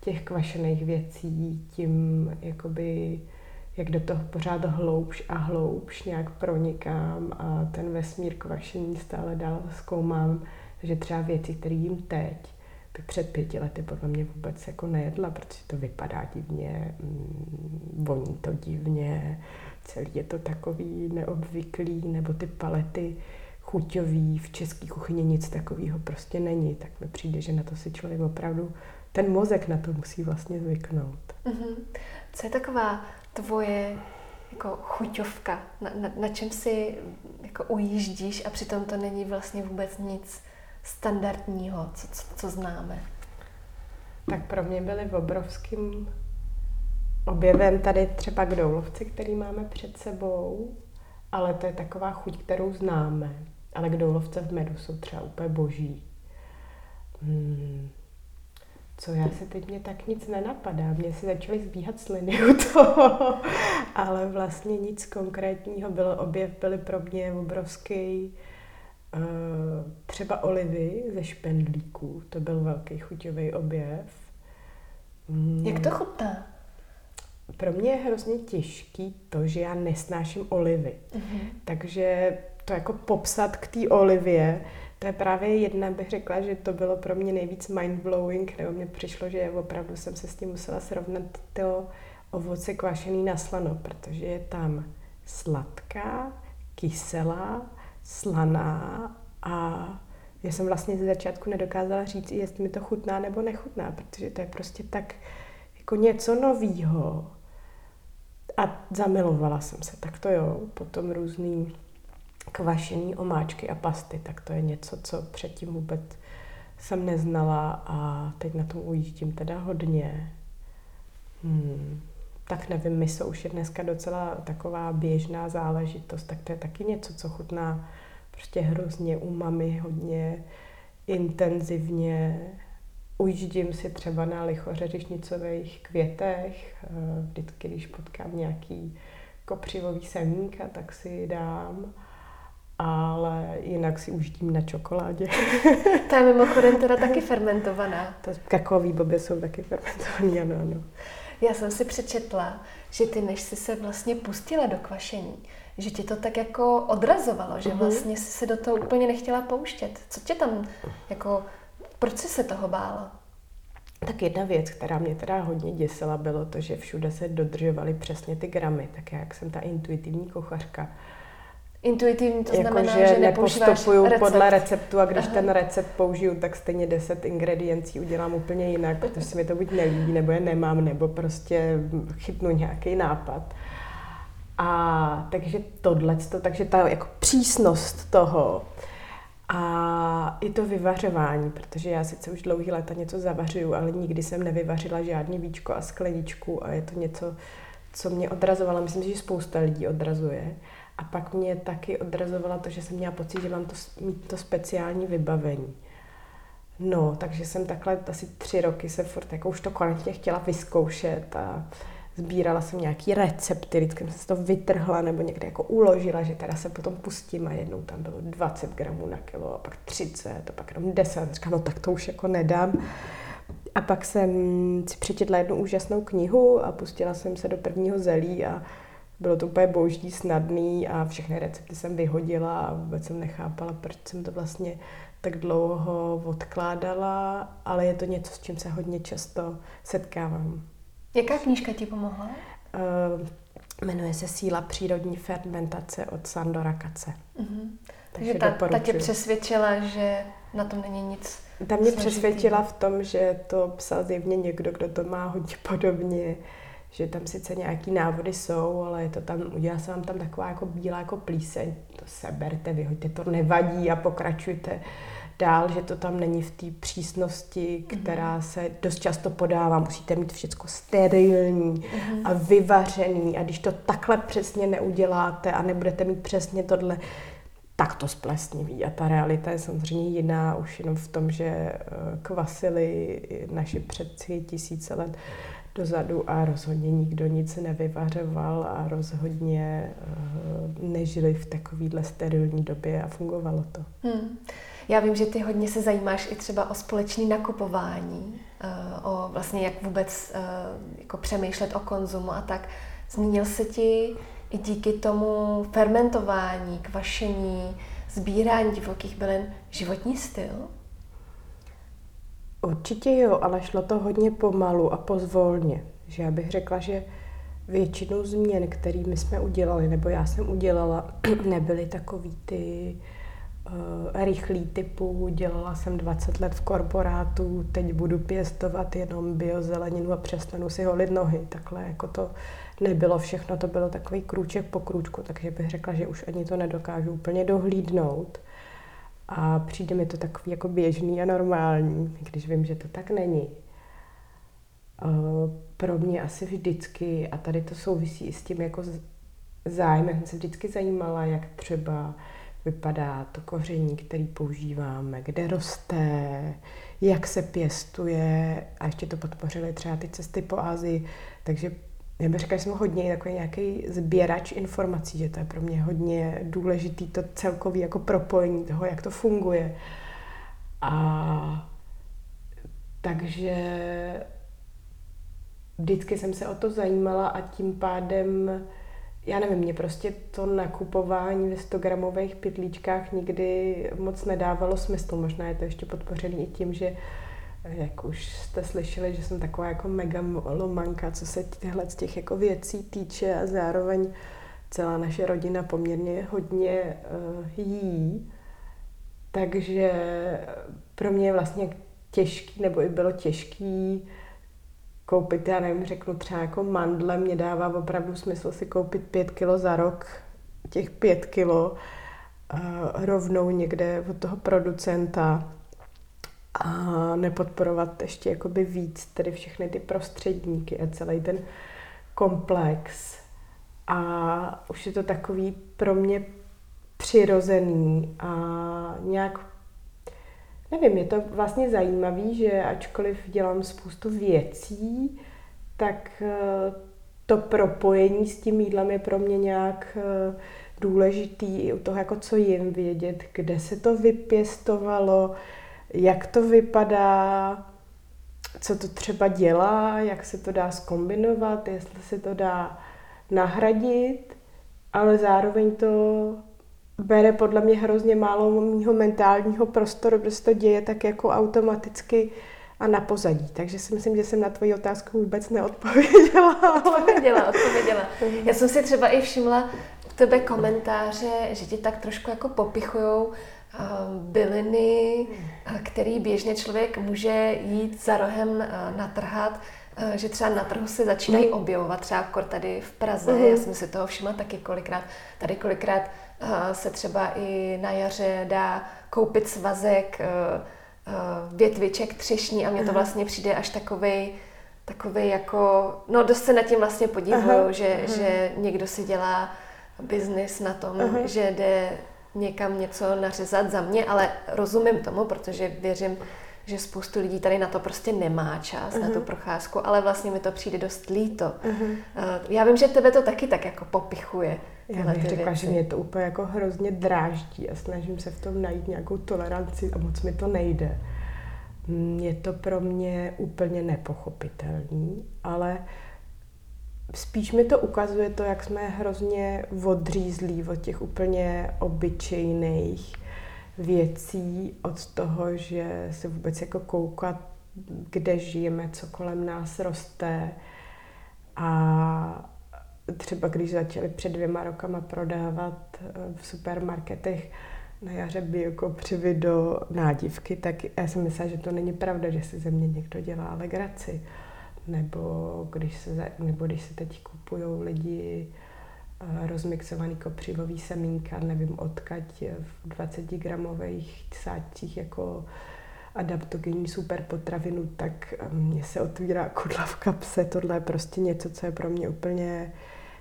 těch kvašených věcí, tím jakoby, jak do toho pořád hloubš a hloubš nějak pronikám a ten vesmír kvašení stále dál zkoumám, že třeba věci, které jim teď, před pěti lety podle mě vůbec jako nejedla, protože to vypadá divně, mm, voní to divně, celý je to takový neobvyklý, nebo ty palety chuťový v české kuchyni nic takového prostě není. Tak mi přijde, že na to si člověk opravdu, ten mozek na to musí vlastně zvyknout. Mm-hmm. Co je taková tvoje jako chuťovka? Na, na, na čem si jako ujíždíš a přitom to není vlastně vůbec nic standardního, co, co, co známe? Tak pro mě byly obrovským objevem tady třeba k doulovci, který máme před sebou, ale to je taková chuť, kterou známe. Ale k doulovce v medu jsou třeba úplně boží. Hmm. Co já se teď mě tak nic nenapadá. Mně se začaly zbíhat sliny u toho, ale vlastně nic konkrétního. Bylo, objev byly pro mě obrovský třeba olivy ze špendlíků. To byl velký chuťový objev. Hmm. Jak to chutná? pro mě je hrozně těžký to, že já nesnáším olivy. Mm-hmm. Takže to jako popsat k té olivě, to je právě jedna, bych řekla, že to bylo pro mě nejvíc mindblowing, nebo mě přišlo, že opravdu jsem se s tím musela srovnat to ovoce kvašený na slano, protože je tam sladká, kyselá, slaná a já jsem vlastně ze začátku nedokázala říct, jestli mi to chutná nebo nechutná, protože to je prostě tak jako něco novýho a zamilovala jsem se, tak to jo. Potom různý kvašený omáčky a pasty, tak to je něco, co předtím vůbec jsem neznala a teď na tom ujíždím teda hodně. Hmm. Tak nevím, miso už je dneska docela taková běžná záležitost, tak to je taky něco, co chutná prostě hrozně umami, hodně intenzivně, ujíždím si třeba na lichořeřišnicových květech, eh, vždycky, když potkám nějaký kopřivový semínka, tak si dám ale jinak si ujíždím na čokoládě. Ta je mimochodem teda taky fermentovaná. To kakaový boby jsou taky fermentovaný, ano, ano. Já jsem si přečetla, že ty, než jsi se vlastně pustila do kvašení, že tě to tak jako odrazovalo, že mhm. vlastně jsi se do toho úplně nechtěla pouštět. Co tě tam jako proč jsi se toho bála? Tak jedna věc, která mě teda hodně děsila, bylo to, že všude se dodržovaly přesně ty gramy. Tak já, jak jsem ta intuitivní kuchařka, Intuitivní to jako, znamená, že, že nepostupuju recept. podle receptu a když Aha. ten recept použiju, tak stejně 10 ingrediencí udělám úplně jinak, protože se mi to buď nelíbí, nebo je nemám, nebo prostě chytnu nějaký nápad. A takže tohle, takže ta jako přísnost toho a i to vyvařování, protože já sice už dlouhý léta něco zavařuju, ale nikdy jsem nevyvařila žádný víčko a skleničku a je to něco, co mě odrazovalo. Myslím si, že spousta lidí odrazuje. A pak mě taky odrazovalo to, že jsem měla pocit, že mám to, mít to speciální vybavení. No, takže jsem takhle asi tři roky se furt jako už to konečně chtěla vyzkoušet a sbírala jsem nějaký recepty, vždycky jsem si to vytrhla nebo někde jako uložila, že teda se potom pustím a jednou tam bylo 20 gramů na kilo a pak 30 a pak jenom 10. Říkám, no tak to už jako nedám. A pak jsem si přečetla jednu úžasnou knihu a pustila jsem se do prvního zelí a bylo to úplně boží, snadný a všechny recepty jsem vyhodila a vůbec jsem nechápala, proč jsem to vlastně tak dlouho odkládala, ale je to něco, s čím se hodně často setkávám. Jaká knížka ti pomohla? Uh, jmenuje se Síla přírodní fermentace od Sandora Kace. Mm-hmm. Takže ta, ta tě přesvědčila, že na tom není nic Ta mě složitý. přesvědčila v tom, že to psal zjevně někdo, kdo to má hodně podobně, že tam sice nějaký návody jsou, ale je to tam, udělá se vám tam taková jako bílá jako plíseň, to seberte, vyhoďte, to nevadí a pokračujte dál, že to tam není v té přísnosti, která se dost často podává. Musíte mít všechno sterilní mm-hmm. a vyvařený a když to takhle přesně neuděláte a nebudete mít přesně tohle, tak to splesniví. A ta realita je samozřejmě jiná už jenom v tom, že kvasili naši předci tisíce let dozadu a rozhodně nikdo nic nevyvařoval a rozhodně nežili v takovýhle sterilní době a fungovalo to. Hmm. Já vím, že ty hodně se zajímáš i třeba o společné nakupování, o vlastně jak vůbec jako přemýšlet o konzumu a tak. Zmínil se ti i díky tomu fermentování, kvašení, sbírání divokých bylin životní styl? Určitě jo, ale šlo to hodně pomalu a pozvolně. Že já bych řekla, že většinou změn, které my jsme udělali, nebo já jsem udělala, nebyly takový ty uh, rychlý typu, dělala jsem 20 let v korporátu, teď budu pěstovat jenom biozeleninu a přestanu si holit nohy. Takhle jako to nebylo všechno, to bylo takový krůček po krůčku, takže bych řekla, že už ani to nedokážu úplně dohlídnout. A přijde mi to takový jako běžný a normální, když vím, že to tak není. Uh, pro mě asi vždycky, a tady to souvisí i s tím jako zájmem, jsem se vždycky zajímala, jak třeba vypadá to koření, který používáme, kde roste, jak se pěstuje a ještě to podpořily třeba ty cesty po Ázii, takže já bych řekla, že jsem hodně takový nějaký sběrač informací, že to je pro mě hodně důležitý to celkový jako propojení toho, jak to funguje. A takže vždycky jsem se o to zajímala a tím pádem, já nevím, mě prostě to nakupování ve 100 gramových pytlíčkách nikdy moc nedávalo smysl. Možná je to ještě podpořený i tím, že jak už jste slyšeli, že jsem taková jako mega lomanka, co se těchhle z těch jako věcí týče a zároveň celá naše rodina poměrně hodně uh, jí. Takže pro mě je vlastně těžký, nebo i bylo těžký koupit, já nevím, řeknu třeba jako mandle, mě dává opravdu smysl si koupit pět kilo za rok, těch pět kilo uh, rovnou někde od toho producenta a nepodporovat ještě jakoby víc tedy všechny ty prostředníky a celý ten komplex. A už je to takový pro mě přirozený a nějak nevím, je to vlastně zajímavý, že ačkoliv dělám spoustu věcí, tak to propojení s tím jídlem je pro mě nějak důležitý i u toho, jako co jim vědět, kde se to vypěstovalo, jak to vypadá, co to třeba dělá, jak se to dá skombinovat, jestli se to dá nahradit, ale zároveň to bere podle mě hrozně málo mýho mentálního prostoru, protože se to děje tak jako automaticky a na pozadí. Takže si myslím, že jsem na tvoji otázku vůbec neodpověděla. Ale... Odpověděla, odpověděla. Já jsem si třeba i všimla tebe komentáře, že ti tak trošku jako popichujou byliny, který běžně člověk může jít za rohem natrhat, že třeba na trhu se začínají mm. objevovat, třeba kor tady v Praze, mm. já jsem si toho všimla taky kolikrát, tady kolikrát se třeba i na jaře dá koupit svazek větviček třešní a mně to vlastně přijde až takovej, takový jako, no dost se nad tím vlastně podívuju, že, aha. že někdo si dělá biznis na tom, aha. že jde někam něco nařezat za mě, ale rozumím tomu, protože věřím, že spoustu lidí tady na to prostě nemá čas, uh-huh. na tu procházku, ale vlastně mi to přijde dost líto. Uh-huh. Já vím, že tebe to taky tak jako popichuje. Já bych řekla, věci. že mě to úplně jako hrozně dráždí a snažím se v tom najít nějakou toleranci a moc mi to nejde. Je to pro mě úplně nepochopitelný, ale spíš mi to ukazuje to, jak jsme hrozně odřízlí od těch úplně obyčejných věcí, od toho, že se vůbec jako koukat, kde žijeme, co kolem nás roste. A třeba když začali před dvěma rokama prodávat eh, v supermarketech na jaře biokopřivy do nádivky, tak já jsem myslela, že to není pravda, že si ze mě někdo dělá legraci. Nebo když se, nebo když se teď kupují lidi eh, rozmixovaný kopřivový semínka, nevím odkaď, v 20 gramových sáčcích jako adaptogenní superpotravinu, tak eh, mně se otvírá kudla v kapse. Tohle je prostě něco, co je pro mě úplně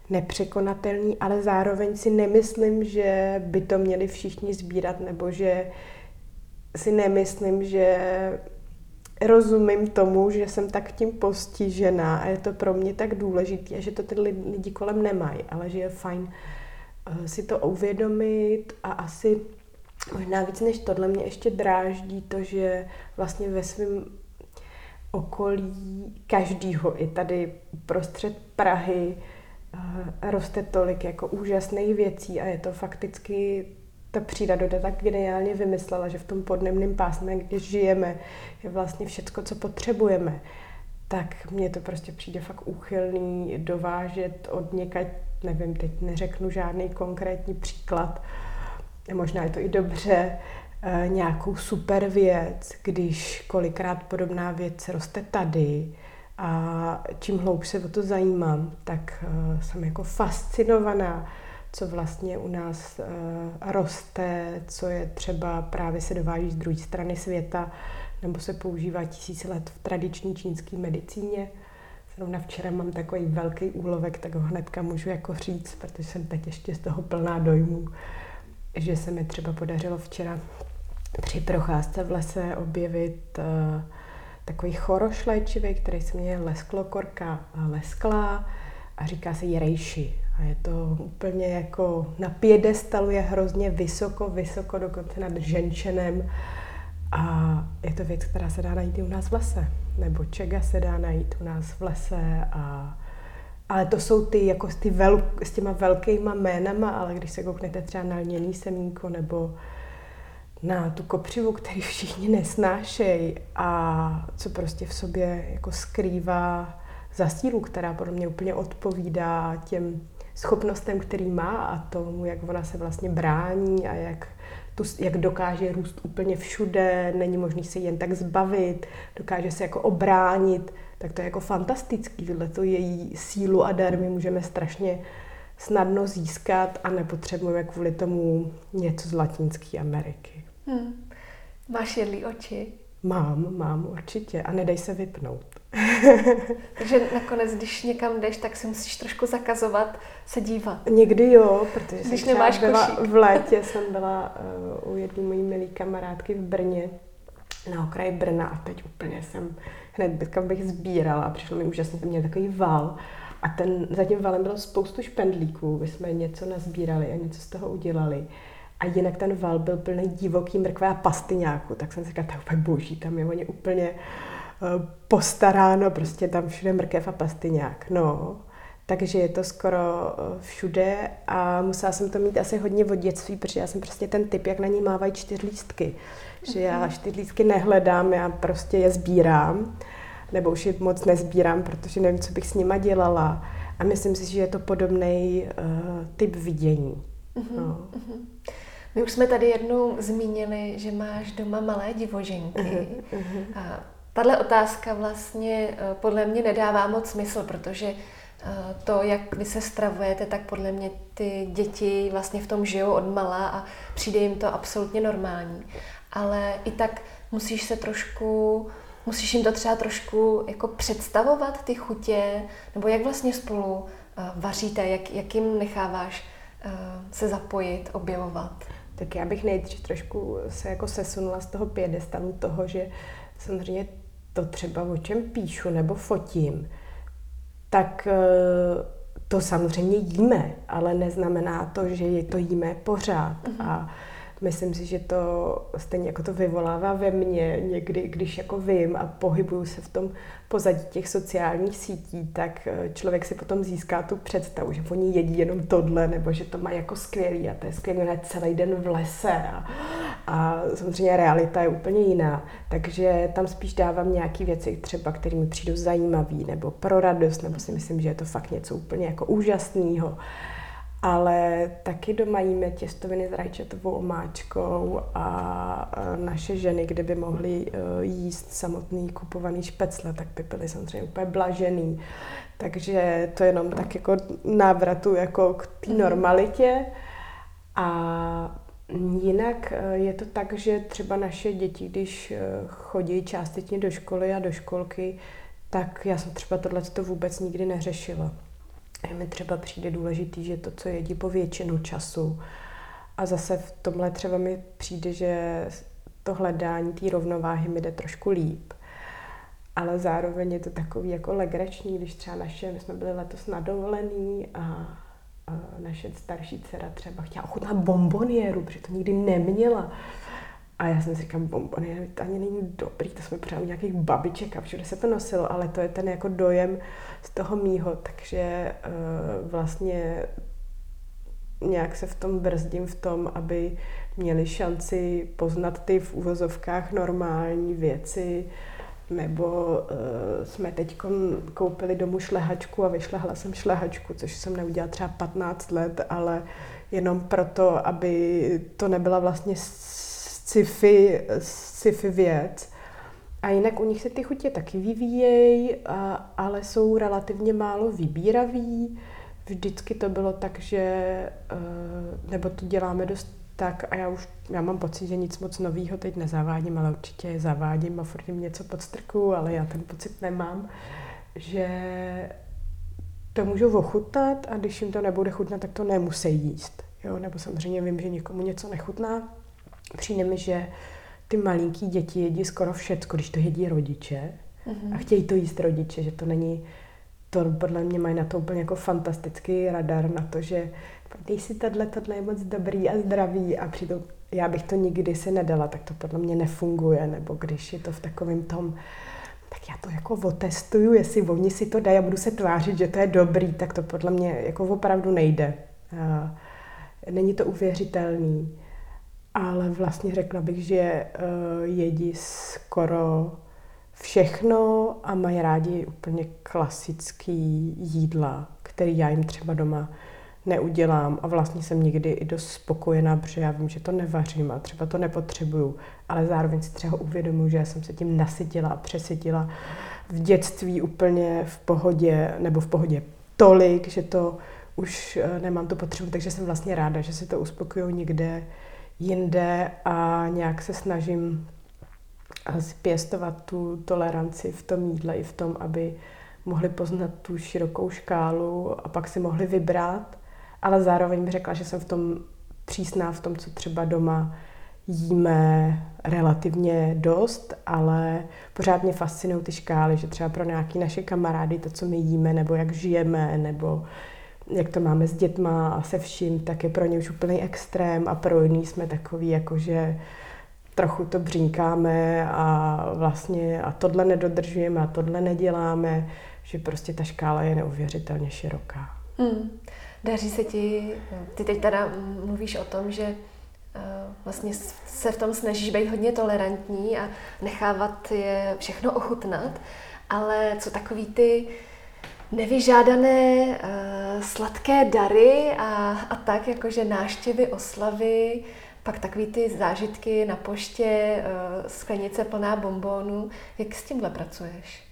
nepřekonatelný, ale zároveň si nemyslím, že by to měli všichni sbírat, nebo že si nemyslím, že rozumím tomu, že jsem tak tím postižená a je to pro mě tak důležité a že to ty lidi kolem nemají, ale že je fajn eh, si to uvědomit a asi možná víc než tohle mě ještě dráždí to, že vlastně ve svém okolí každýho, i tady prostřed Prahy, Eh, roste tolik jako úžasných věcí a je to fakticky ta příroda tak geniálně vymyslela, že v tom podnebném pásmě, kde žijeme, je vlastně všecko, co potřebujeme. Tak mně to prostě přijde fakt úchylný dovážet od někať, nevím, teď neřeknu žádný konkrétní příklad, možná je to i dobře, eh, nějakou super věc, když kolikrát podobná věc roste tady, a čím hloubš se o to zajímám, tak uh, jsem jako fascinovaná, co vlastně u nás uh, roste, co je třeba právě se dováží z druhé strany světa, nebo se používá tisíc let v tradiční čínské medicíně. Zrovna včera mám takový velký úlovek, tak ho hnedka můžu jako říct, protože jsem teď ještě z toho plná dojmů, že se mi třeba podařilo včera při procházce v lese objevit uh, takový choroš léčivý, který se jmenuje lesklokorka lesklá a říká se jirejši. A je to úplně jako na piedestalu, je hrozně vysoko, vysoko, dokonce nad ženčenem. A je to věc, která se dá najít i u nás v lese. Nebo čega se dá najít u nás v lese. A, ale to jsou ty, jako ty vel, s těma velkýma jménama, ale když se kouknete třeba na lněný semínko nebo na tu kopřivu, který všichni nesnášejí a co prostě v sobě jako skrývá za sílu, která podle mě úplně odpovídá těm schopnostem, který má a tomu, jak ona se vlastně brání a jak, tu, jak dokáže růst úplně všude, není možný se jen tak zbavit, dokáže se jako obránit, tak to je jako fantastický. Tohle to její sílu a dar my můžeme strašně snadno získat a nepotřebujeme kvůli tomu něco z Latinské Ameriky. Hmm. Máš jedlý oči? Mám, mám určitě a nedej se vypnout. Takže nakonec, když někam jdeš, tak si musíš trošku zakazovat se dívat. Někdy jo, protože když jsem nemáš byla košík. v létě jsem byla uh, u jedné mojí milé kamarádky v Brně na okraji Brna a teď úplně jsem hned kam bych sbírala a přišlo mi úžasně, to měl takový val a ten, za tím valem bylo spoustu špendlíků, my jsme něco nazbírali a něco z toho udělali. A jinak ten val byl plný divoký mrkve a pastyňáku, tak jsem si říkala, to je úplně boží, tam je oni úplně uh, postaráno, prostě tam všude mrkev a pastyňák. No, takže je to skoro eh, všude a musela jsem to mít asi hodně od dětství, protože já jsem prostě ten typ, jak na ní mávají čtyřlístky. Že já mhm. čtyřlístky nehledám, já prostě je sbírám, nebo už je moc nezbírám, protože nevím, co bych s nima dělala. A myslím si, že je to podobný uh, typ vidění. Uh-huh, no. uh-huh. My už jsme tady jednou zmínili, že máš doma malé divoženky. Uh-huh, A tahle otázka vlastně eh, podle mě nedává moc smysl, protože eh, to, jak vy se stravujete, tak podle mě ty děti vlastně v tom žijou od mala a přijde jim to absolutně normální. Ale i tak musíš se trošku, musíš jim to třeba trošku jako představovat, ty chutě, nebo jak vlastně spolu eh, vaříte, jak, jak jim necháváš se zapojit, objevovat. Tak já bych nejdřív trošku se jako sesunula z toho pědestalu toho, že samozřejmě to třeba o čem píšu nebo fotím, tak eh, to samozřejmě jíme, ale neznamená to, že to jíme pořád. Mm-hmm. A myslím si, že to stejně jako to vyvolává ve mně někdy, když jako vím a pohybuju se v tom pozadí těch sociálních sítí, tak eh, člověk si potom získá tu představu, že oni jedí jenom tohle, nebo že to má jako skvělý a to je skvělé celý den v lese a, a samozřejmě realita je úplně jiná. Takže tam spíš dávám nějaké věci třeba, které mi přijdou zajímavé, nebo pro radost, nebo si myslím, že je to fakt něco úplně jako úžasného ale taky doma jíme těstoviny s rajčatovou omáčkou a naše ženy, kdyby mohly e, jíst samotný kupovaný špecle, tak by byly samozřejmě úplně blažený. Takže to jenom tak jako návratu jako k té mhm. normalitě. A jinak e, je to tak, že třeba naše děti, když e, chodí částečně do školy a do školky, tak já jsem třeba tohle to vůbec nikdy neřešila mi třeba přijde důležitý, že to, co jedí po většinu času. A zase v tomhle třeba mi přijde, že to hledání té rovnováhy mi jde trošku líp. Ale zároveň je to takový jako legrační, když třeba naše, my jsme byli letos na dovolený a, a naše starší dcera třeba chtěla ochutnat bombonieru, protože to nikdy neměla. A já jsem si říkal, bombony, to ani není dobrý, to jsme pořád u nějakých babiček a všude se to nosilo, ale to je ten jako dojem z toho mýho, takže uh, vlastně nějak se v tom brzdím v tom, aby měli šanci poznat ty v uvozovkách normální věci, nebo uh, jsme teď koupili domů šlehačku a vyšlehla jsem šlehačku, což jsem neudělala třeba 15 let, ale jenom proto, aby to nebyla vlastně sci-fi, sci-fi věc. A jinak u nich se ty chutě taky vyvíjejí, ale jsou relativně málo vybíraví. Vždycky to bylo tak, že, eh, nebo to děláme dost tak a já už já mám pocit, že nic moc nového teď nezavádím, ale určitě je zavádím a furt jim něco podstrku, ale já ten pocit nemám, že to můžu ochutnat a když jim to nebude chutnat, tak to nemusí jíst. Jo? Nebo samozřejmě vím, že někomu něco nechutná, Přijde mi, že ty malinký děti jedí skoro všecko, když to jedí rodiče mm-hmm. a chtějí to jíst rodiče, že to není, to podle mě mají na to úplně jako fantastický radar na to, že dej si tohle, tohle je moc dobrý a zdravý a přitom já bych to nikdy si nedala, tak to podle mě nefunguje, nebo když je to v takovém tom, tak já to jako otestuju, jestli oni si to dají a budu se tvářit, že to je dobrý, tak to podle mě jako opravdu nejde. Není to uvěřitelný ale vlastně řekla bych, že uh, jedí skoro všechno a mají rádi úplně klasický jídla, který já jim třeba doma neudělám. A vlastně jsem někdy i dost spokojená, protože já vím, že to nevařím a třeba to nepotřebuju, ale zároveň si třeba uvědomuji, že já jsem se tím nasytila a přesytila v dětství úplně v pohodě, nebo v pohodě tolik, že to už eh, nemám tu potřebu, takže jsem vlastně ráda, že si to uspokojují někde jinde a nějak se snažím pěstovat tu toleranci v tom jídle i v tom, aby mohli poznat tu širokou škálu a pak si mohli vybrat, ale zároveň bych řekla, že jsem v tom přísná v tom, co třeba doma jíme relativně dost, ale pořád mě fascinují ty škály, že třeba pro nějaké naše kamarády to, co my jíme, nebo jak žijeme, nebo jak to máme s dětma a se vším, tak je pro ně už úplný extrém a pro jiný jsme takový, jakože trochu to břínkáme a vlastně a tohle nedodržujeme a tohle neděláme, že prostě ta škála je neuvěřitelně široká. Hmm. Daří se ti, ty teď teda mluvíš o tom, že uh, vlastně se v tom snažíš být hodně tolerantní a nechávat je všechno ochutnat, ale co takový ty nevyžádané uh, sladké dary a, a tak, jakože náštěvy, oslavy, pak takový ty zážitky na poště, uh, sklenice plná bombónů. Jak s tímhle pracuješ?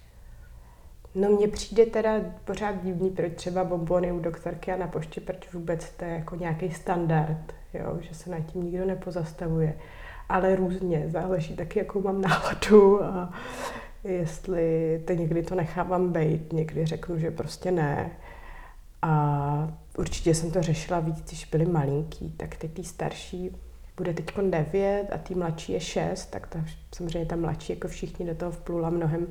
No mně přijde teda pořád divný, proč třeba bombony u doktorky a na poště, proč vůbec to je jako nějaký standard, jo? že se nad tím nikdo nepozastavuje. Ale různě, záleží taky, jakou mám náladu a jestli to někdy to nechávám být, někdy řeknu, že prostě ne. A určitě jsem to řešila víc, když byli malinký, tak teď tý starší bude teď 9 a tý mladší je 6, tak ta, samozřejmě ta mladší jako všichni do toho vplula mnohem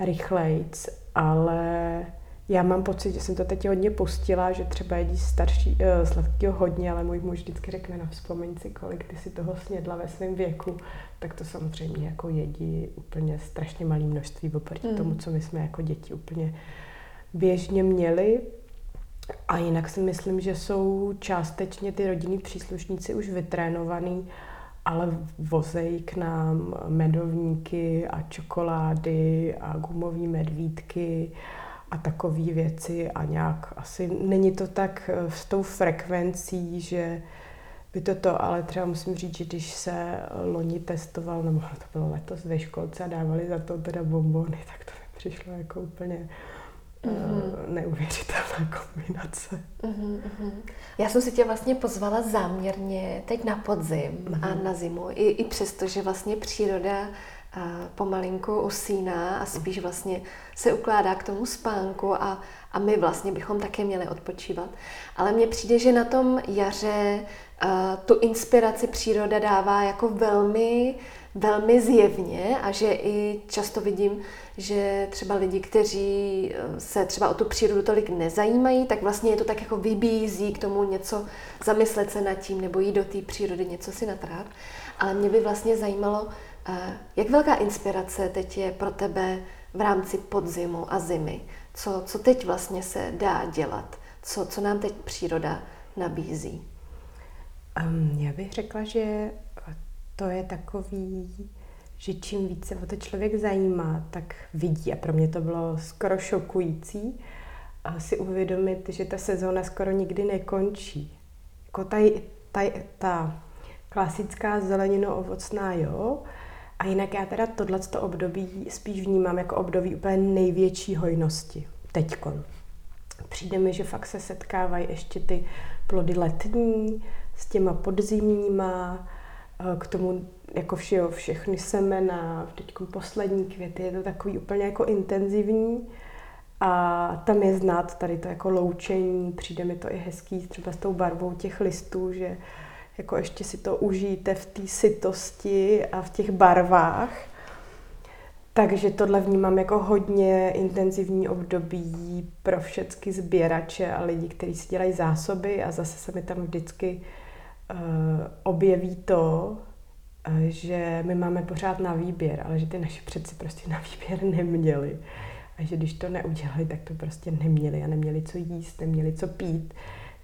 rychlejc, ale já mám pocit, že jsem to teď hodně pustila, že třeba jedí starší, uh, sladkého hodně, ale můj muž vždycky řekne, no vzpomeň si, kolik ty si toho snědla ve svém věku, tak to samozřejmě jako jedí úplně strašně malé množství oproti mm. tomu, co my jsme jako děti úplně běžně měli. A jinak si myslím, že jsou částečně ty rodinní příslušníci už vytrénovaný, ale vozejí k nám medovníky a čokolády a gumové medvídky a takové věci a nějak asi není to tak eh, s tou frekvencí, že by to to, ale třeba musím říct, že když se loni testoval, nebo to bylo letos ve školce a dávali za to teda bombony, tak to mi přišlo jako úplně mm-hmm. neuvěřitelná kombinace. Mm-hmm. Já jsem si tě vlastně pozvala záměrně teď na podzim mm-hmm. a na zimu, i, i přesto, že vlastně příroda pomalinku usíná a spíš vlastně se ukládá k tomu spánku a, a my vlastně bychom také měli odpočívat. Ale mně přijde, že na tom jaře tu inspiraci příroda dává jako velmi, velmi zjevně a že i často vidím, že třeba lidi, kteří e, se třeba o tu přírodu tolik nezajímají, tak vlastně je to tak jako vybízí k tomu něco, zamyslet se nad tím nebo jít do té přírody, něco si natrát. Ale mě by vlastně zajímalo, jak velká inspirace teď je pro tebe v rámci podzimu a zimy? Co, co teď vlastně se dá dělat? Co, co nám teď příroda nabízí? Um, já bych řekla, že to je takový, že čím více o to člověk zajímá, tak vidí. A pro mě to bylo skoro šokující si uvědomit, že ta sezóna skoro nikdy nekončí. Jako ta, ta, ta klasická zelenino ovocná, jo, a jinak já teda tohleto období spíš vnímám jako období úplně největší hojnosti. Teďkon. Přijde mi, že fakt se setkávají ještě ty plody letní s těma podzimníma, eh, k tomu jako všeho, všechny semena, teď poslední květy, je to takový úplně jako intenzivní a tam je znát tady to jako loučení, přijde mi to i hezký třeba s tou barvou těch listů, že jako ještě si to užijte v té sytosti a v těch barvách. Takže tohle vnímám jako hodně intenzivní období pro všechny sběrače a lidi, kteří si dělají zásoby a zase se mi tam vždycky uh, objeví to, uh, že my máme pořád na výběr, ale že ty naše předci prostě na výběr neměli. A že když to neudělali, tak to prostě neměli a neměli co jíst, neměli co pít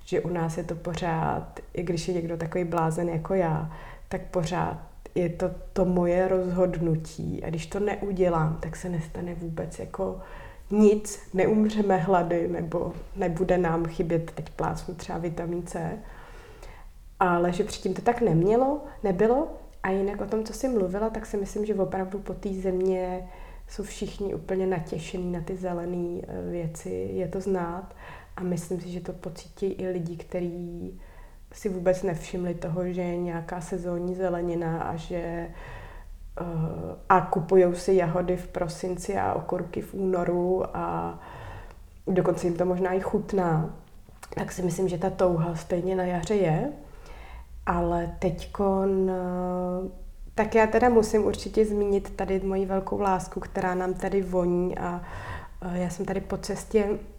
že u nás je to pořád, i když je někdo takový blázen jako já, tak pořád je to to moje rozhodnutí. A když to neudělám, tak se nestane vůbec jako nic, neumřeme hlady nebo nebude nám chybět, teď plásnu třeba vitamin C, ale že předtím to tak nemělo, nebylo. A jinak o tom, co jsi mluvila, tak si myslím, že opravdu po té země jsou všichni úplně natěšení na ty zelené eh, věci, je to znát a myslím si, že to pocítí i lidi, kteří si vůbec nevšimli toho, že je nějaká sezónní zelenina a že uh, a kupují si jahody v prosinci a okurky v únoru a dokonce jim to možná i chutná, tak si myslím, že ta touha stejně na jaře je. Ale teďkon, tak já teda musím určitě zmínit tady moji velkou lásku, která nám tady voní a já jsem tady po cestě Eh,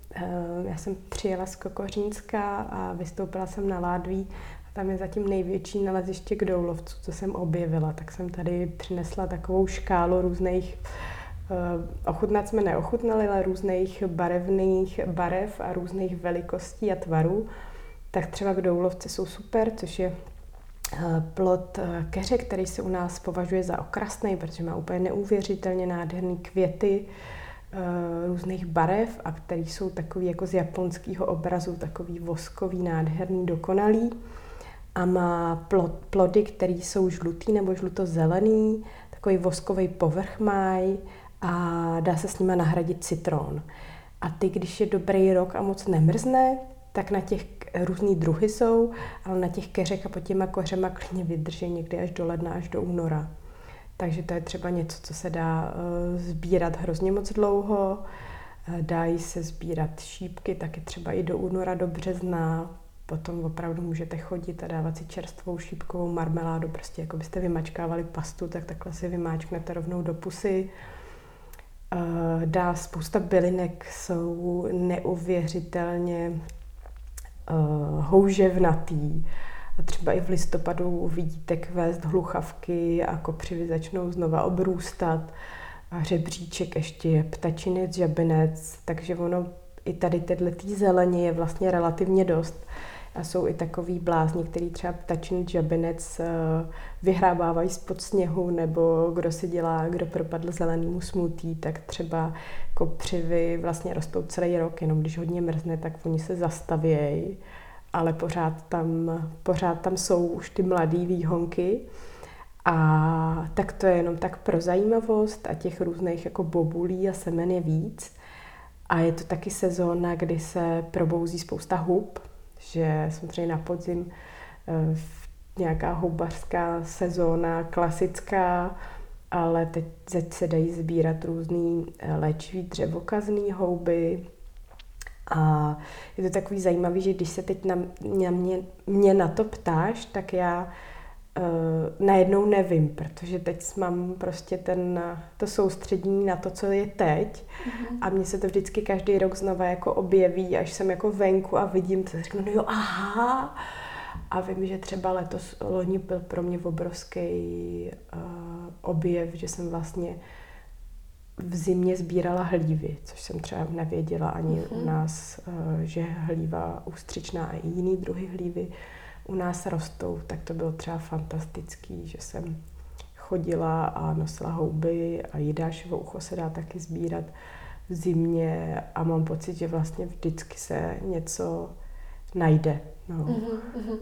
já jsem přijela z Kokořínska a vystoupila jsem na Ládví a tam je zatím největší naleziště k doulovcu, co jsem objevila. Tak jsem tady přinesla takovou škálu různých eh, Ochutnat jsme neochutnali, ale různých barevných barev a různých velikostí a tvarů. Tak třeba k doulovci jsou super, což je eh, plot keře, který se u nás považuje za okrasný, protože má úplně neuvěřitelně nádherný květy, různých barev a který jsou takový jako z japonského obrazu, takový voskový, nádherný, dokonalý a má plody, které jsou žlutý nebo žluto-zelený, takový voskový povrch mají a dá se s nima nahradit citron. A ty, když je dobrý rok a moc nemrzne, tak na těch různý druhy jsou, ale na těch keřech a pod těma kořema klidně vydrží někdy až do ledna, až do února. Takže to je třeba něco, co se dá uh, sbírat hrozně moc dlouho. Uh, dají se sbírat šípky taky třeba i do února, do března. Potom opravdu můžete chodit a dávat si čerstvou šípkovou marmeládu, prostě jako byste vymačkávali pastu, tak takhle si vymáčknete rovnou do pusy. Uh, dá spousta bylinek, jsou neuvěřitelně houževnatý. A třeba i v listopadu vidíte kvést hluchavky a kopřivy začnou znova obrůstat. A řebříček ještě je ptačinec, žabinec, takže ono i tady tyhle zeleně je vlastně relativně dost. A jsou i takový blázni, který třeba ptačin žabinec eh, vyhrábávají spod sněhu, nebo kdo si dělá, kdo propadl zelenýmu smutí, tak třeba kopřivy vlastně rostou celý rok, jenom když hodně mrzne, tak oni se zastavějí, ale pořád tam, pořád tam jsou už ty mladé výhonky. A tak to je jenom tak pro zajímavost a těch různých jako bobulí a semen je víc. A je to taky sezóna, kdy se probouzí spousta hub, že samozřejmě na podzim eh, nějaká houbařská sezóna klasická, ale teď se dají sbírat různý eh, léčivý dřevokazný houby, a je to takový zajímavý, že když se teď na, na mě, mě na to ptáš, tak já uh, najednou nevím, protože teď mám prostě ten, to soustřední na to, co je teď mm-hmm. a mně se to vždycky každý rok znova jako objeví, až jsem jako venku a vidím to, řeknu, no jo, aha, a vím, že třeba letos, loni byl pro mě obrovský uh, objev, že jsem vlastně v zimě sbírala hlívy, což jsem třeba nevěděla ani uh-huh. u nás, uh, že hlíva ústřičná a i jiný druhy hlívy u nás rostou, tak to bylo třeba fantastický, že jsem chodila a nosila houby a jidášovo ucho se dá taky sbírat v zimě a mám pocit, že vlastně vždycky se něco najde. No. Uh-huh,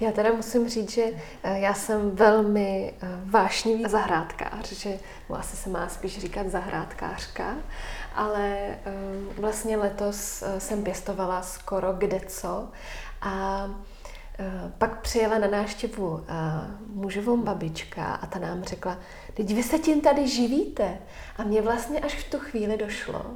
Já teda musím říct, že eh, já jsem velmi eh, vášnivý zahrádkář, že asi se má spíš říkat zahrádkářka, ale eh, vlastně letos jsem pěstovala skoro kde co a pak přijela na náštěvu mužovou babička a ta nám řekla, teď vy se tím tady živíte. A mě vlastně až v tu chvíli došlo,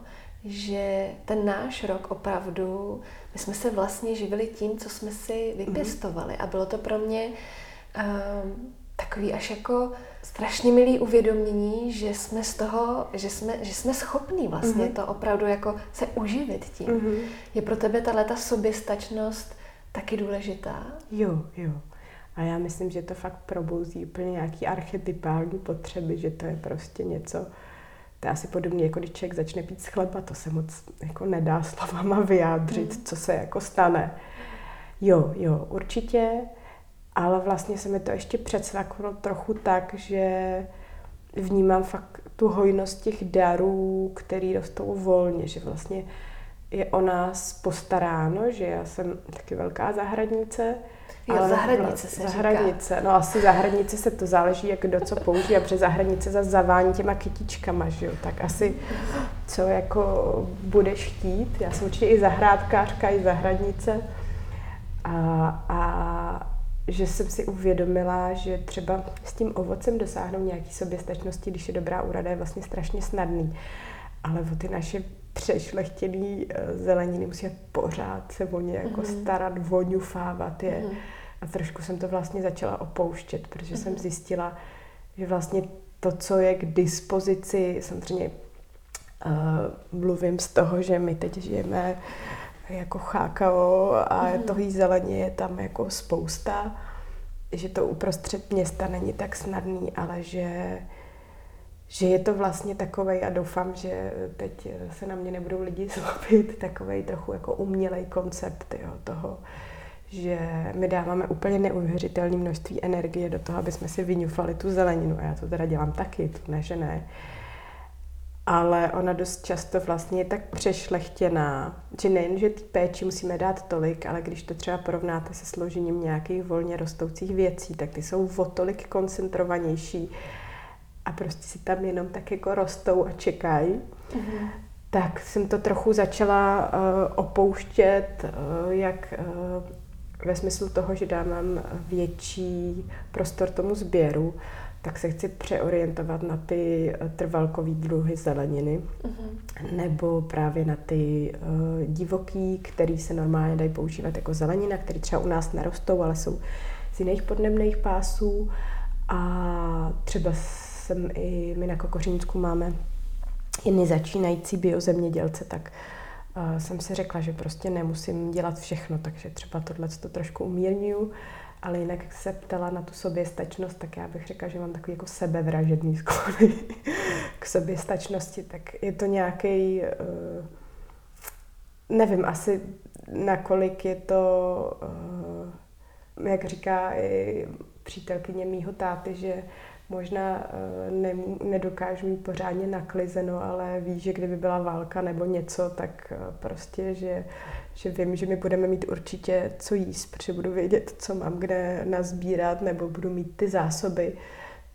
že ten náš rok opravdu, my jsme se vlastně živili tím, co jsme si mhm. vypěstovali. Mm-hmm. A bylo to pro mě um, takový až jako strašně milý uvědomění, že jsme z toho, že jsme, že jsme schopní vlastně mm-hmm. to opravdu jako se uživit tím. Mm-hmm. Je pro tebe ta leta soběstačnost taky důležitá? Jo, jo. A já myslím, že to fakt probouzí úplně nějaký archetypální potřeby, že to je prostě něco, to je asi podobně, jako když člověk začne pít z chleba, to se moc jako nedá slovama vyjádřit, mm. co se jako stane. Jo, jo, určitě, ale vlastně se mi to ještě předsvaklo trochu tak, že vnímám fakt tu hojnost těch darů, který rostou volně, že vlastně je o nás postaráno, že já jsem taky velká zahradnice, Jo, ale zahradnice se zahradnice. Říká. No asi zahradnice se to záleží, jak kdo co použije, protože zahradnice za zavání těma kytičkama, že jo? Tak asi co jako budeš chtít. Já jsem určitě i zahrádkářka, i zahradnice. A, a že jsem si uvědomila, že třeba s tím ovocem dosáhnout nějaký soběstačnosti, když je dobrá úrada, je vlastně strašně snadný. Ale o ty naše přešlechtěné eh, zeleniny musí pořád se o ně jako mm-hmm. starat, voňufávat je. Mm-hmm a trošku jsem to vlastně začala opouštět, protože mm-hmm. jsem mhm. zjistila, že vlastně to, co je k dispozici, samozřejmě uh, mluvím z toho, že my teď žijeme jako chákao a mm-hmm. toho zeleně je tam jako spousta, že to uprostřed města není tak snadný, ale že že je to vlastně takovej, a doufám, že teď se na mě nebudou lidi zlobit, takovej trochu jako umělej koncept jo, toho, že my dáváme úplně neuvěřitelné množství energie do toho, aby jsme si vyňufali tu zeleninu. A já to teda dělám taky, to ne, že ne. ale ona dost často vlastně je tak přešlechtěná, že nejen, že té péči musíme dát tolik, ale když to třeba porovnáte se složením nějakých volně rostoucích věcí, tak ty jsou o tolik koncentrovanější a prostě si tam jenom tak jako rostou a čekají. Mm-hmm. Tak jsem to trochu začala uh, opouštět, uh, jak uh, ve smyslu toho, že dávám větší prostor tomu sběru, tak se chci přeorientovat na ty trvalkový druhy zeleniny, uh-huh. nebo právě na ty uh, divoký, který se normálně dají používat jako zelenina, které třeba u nás nerostou, ale jsou z jiných podnebných pásů. A třeba jsem i, my na Kokořínsku máme jiný začínající biozemědělce, tak uh, jsem si řekla, že prostě nemusím dělat všechno, takže třeba tohle to trošku umírňuju ale jinak, jak se ptala na tu soběstačnost, tak já bych řekla, že mám takový jako sebevražedný sklony k soběstačnosti. Tak je to nějaký, uh, nevím, asi nakolik je to, uh, jak říká i přítelkyně mýho táty, že možná uh, ne, nedokážu mít pořádně naklizeno, ale ví, že kdyby byla válka nebo něco, tak uh, prostě, že že vím, že mi budeme mít určitě co jíst, protože budu vědět, co mám kde nazbírat, nebo budu mít ty zásoby,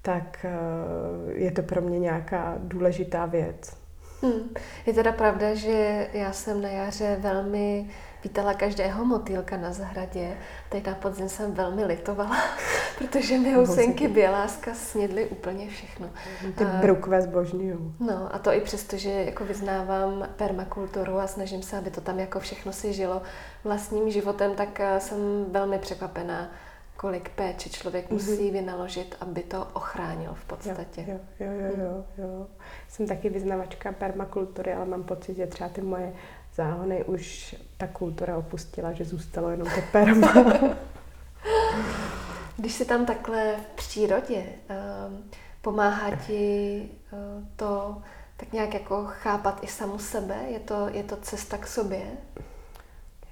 tak eh, je to pro mě nějaká důležitá věc. Hmm. Je teda pravda, že já jsem na jaře velmi vítala každého motýlka na zahradě. Teď na podzim jsem velmi litovala, protože mi husenky běláska snědly úplně všechno. Ty brukve zbožňují. No a to i přesto, že jako vyznávám permakulturu a snažím se, aby to tam jako všechno si žilo vlastním životem, tak eh, jsem velmi překvapená, kolik péče člověk mm-hmm. musí vynaložit, aby to ochránil v podstatě. Jo, jo, jo, jo, jo. Jsem taky vyznavačka permakultury, ale mám pocit, že třeba ty moje záhony už ta kultura opustila, že zůstalo jenom to perma. Když jsi tam takhle v přírodě, ehm, pomáhá ti eh, to tak nějak jako chápat i samu sebe? Je to, je to cesta k sobě?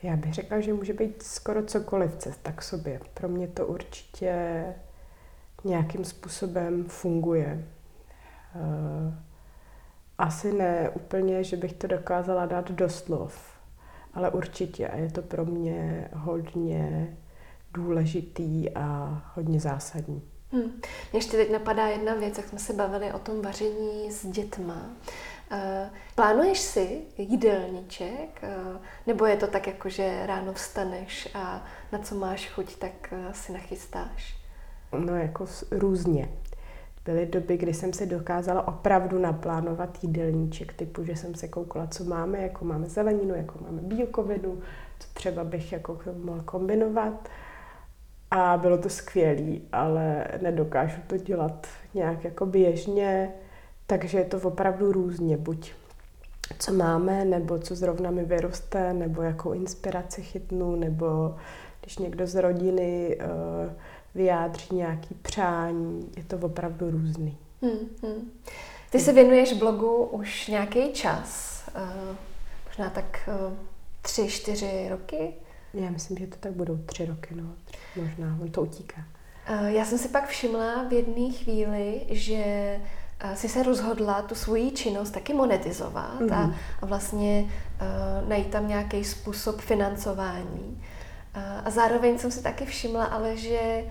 Já bych řekla, že může být skoro cokoliv cesta k sobě. Pro mě to určitě nějakým způsobem funguje. Uh, asi ne úplně, že bych to dokázala dát do slov, ale určitě a je to pro mě hodně důležitý a hodně zásadní. Hmm. Mě ještě teď napadá jedna věc, jak jsme se bavili o tom vaření s dětma. Uh, plánuješ si jídelníček, uh, nebo je to tak, jako že ráno vstaneš a na co máš chuť, tak uh, si nachystáš? No jako různě. Byly doby, kdy jsem se dokázala opravdu naplánovat jídelníček, typu, že jsem se koukala, co máme, jako máme zeleninu, jako máme bílkovinu, co třeba bych jako mohla kombinovat. A bylo to skvělé, ale nedokážu to dělat nějak jako běžně, takže je to opravdu různě, buď co máme, nebo co zrovna mi vyroste, nebo jakou inspiraci chytnu, nebo když někdo z rodiny uh, vyjádří nějaký přání. Je to opravdu různý. Hmm, hmm. Ty se věnuješ blogu už nějaký čas, uh, možná tak uh, tři, čtyři roky? Já myslím, že to tak budou tři roky, no. Možná, on to utíká. Uh, já jsem si pak všimla v jedné chvíli, že si se rozhodla tu svoji činnost taky monetizovat mm-hmm. a, mhm. a vlastně uh, najít tam nějaký způsob financování. A zároveň jsem si taky všimla, ale že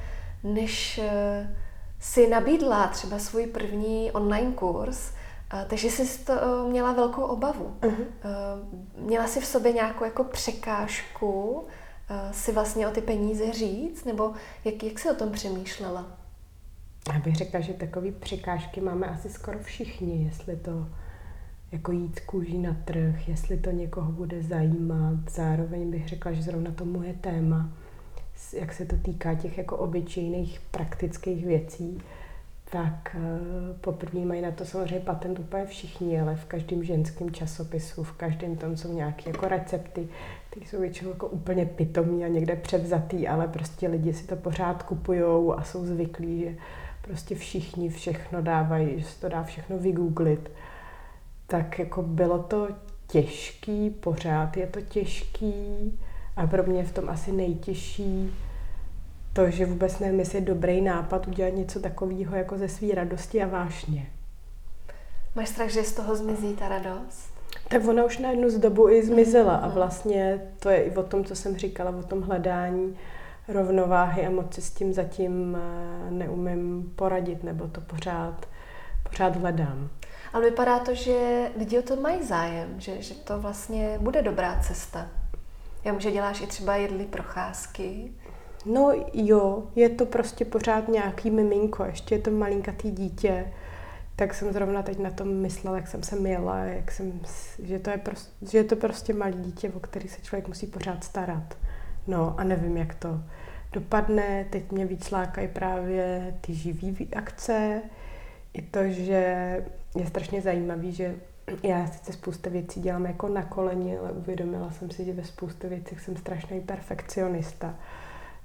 než eh, si nabídla třeba svůj první online kurz, takže jsi to eh, měla velkou obavu. Uh-huh. Měla jsi v sobě nějakou jako překážku si vlastně o ty peníze říct, nebo jak, jak jsi o tom přemýšlela? Já bych řekla, že takové překážky máme asi skoro všichni, jestli to jako jít kůží na trh, jestli to někoho bude zajímat. Zároveň bych řekla, že zrovna to moje téma, jak se to týká těch jako obyčejných praktických věcí, tak uh, poprvé mají na to samozřejmě patent úplně všichni, ale v každém ženském časopisu, v každém tom jsou nějaké jako recepty, které jsou většinou jako úplně pitomí a někde převzatý, ale prostě lidi si to pořád kupujou a jsou zvyklí, že prostě všichni všechno dávají, že se to dá všechno vygooglit tak jako bylo to těžký, pořád je to těžký a pro mě je v tom asi nejtěžší to, že vůbec nevím, jestli je dobrý nápad udělat něco takového jako ze své radosti a vášně. Máš strach, že z toho zmizí ta radost? Tak ona už na jednu z dobu i zmizela a vlastně to je i o tom, co jsem říkala, o tom hledání rovnováhy a moc si s tím zatím eh, neumím poradit, nebo to pořád, pořád hledám. Ale vypadá to, že lidi o to mají zájem, že, že to vlastně bude dobrá cesta. Já vím, že děláš i třeba jedlí procházky. No jo, je to prostě pořád nějaký miminko, ještě je to malinkatý dítě, tak jsem zrovna teď na tom myslela, jak jsem se měla, jak jsem, že, to je prostě, že je to prostě malý dítě, o který se člověk musí pořád starat. No a nevím, jak to dopadne. Teď mě víc lákají právě ty živý akce, i to, že je strašně zajímavý, že já sice spousta věcí dělám jako na koleni, ale uvědomila jsem si, že ve spoustě věcech jsem strašný perfekcionista.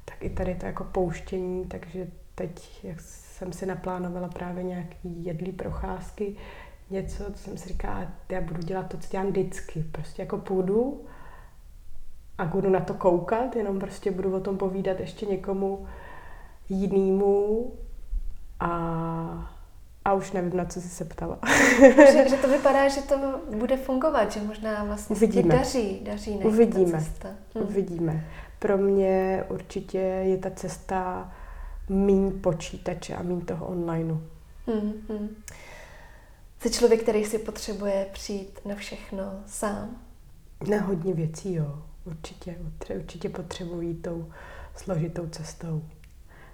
Tak i tady to jako pouštění, takže teď, jak jsem si naplánovala právě nějaký jedlý procházky, něco, co jsem si říkala, já budu dělat to, co dělám vždycky. Prostě jako půjdu a budu na to koukat, jenom prostě budu o tom povídat ještě někomu jinému a a už nevím, na co jsi se ptala. že, že to vypadá, že to bude fungovat, že možná vlastně Uvidíme. daří, daří Uvidíme. Ta cesta. Hm. Uvidíme. Pro mě určitě je ta cesta míň počítače a míň toho onlineu. Hmm, hmm. Jsi člověk, který si potřebuje přijít na všechno sám? Na hodně věcí, jo. Určitě. Určitě potřebují tou složitou cestou.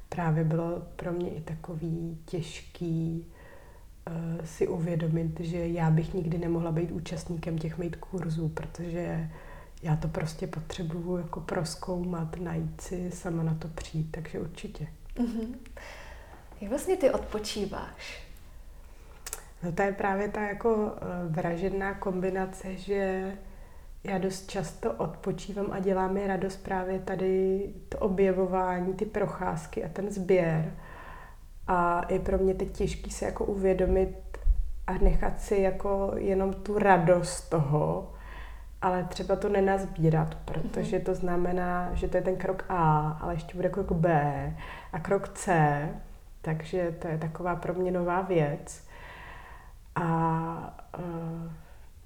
Právě bylo pro mě i takový těžký si uvědomit, že já bych nikdy nemohla být účastníkem těch made kurzů, protože já to prostě potřebuju jako proskoumat, najít si, sama na to přijít, takže určitě. Mm-hmm. Jak vlastně ty odpočíváš? No to je právě ta jako uh, vražedná kombinace, že já dost často odpočívám a dělá mi radost právě tady to objevování, ty procházky a ten sběr. A je pro mě teď těžký se jako uvědomit a nechat si jako jenom tu radost toho, ale třeba to nenazbírat, protože to znamená, že to je ten krok A, ale ještě bude krok B a krok C, takže to je taková pro mě nová věc. A uh,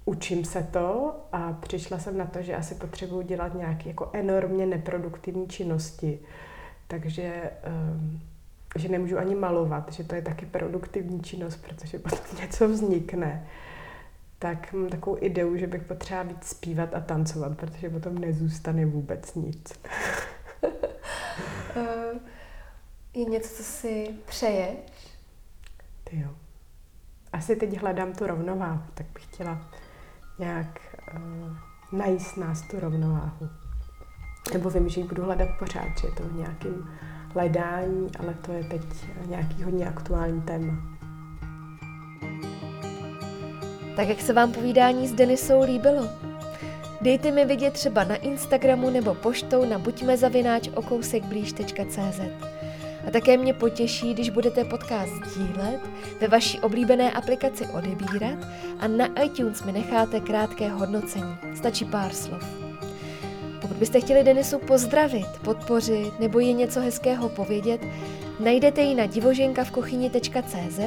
učím se to a přišla jsem na to, že asi potřebuji dělat nějaké jako enormně neproduktivní činnosti. Takže um, že nemůžu ani malovat, že to je taky produktivní činnost, protože potom něco vznikne. Tak mám takovou ideu, že bych potřeba víc zpívat a tancovat, protože potom nezůstane vůbec nic. Eh, je něco, co si přeješ? Ty jo. Asi teď hledám tu rovnováhu, tak bych chtěla nějak uh, najít nás tu rovnováhu. Nebo vím, že ji budu hledat pořád, že je to v nějakém hledání, ale to je teď nějaký hodně aktuální téma. Tak jak se vám povídání s Denisou líbilo? Dejte mi vidět třeba na Instagramu nebo poštou na buďmezavináč.okousekblíž.cz. A také mě potěší, když budete podcast sdílet, ve vaší oblíbené aplikaci odebírat a na iTunes mi necháte krátké hodnocení. Stačí pár slov. Pokud byste chtěli Denisu pozdravit, podpořit nebo jí něco hezkého povědět, najdete ji na divoženkavkuchyni.cz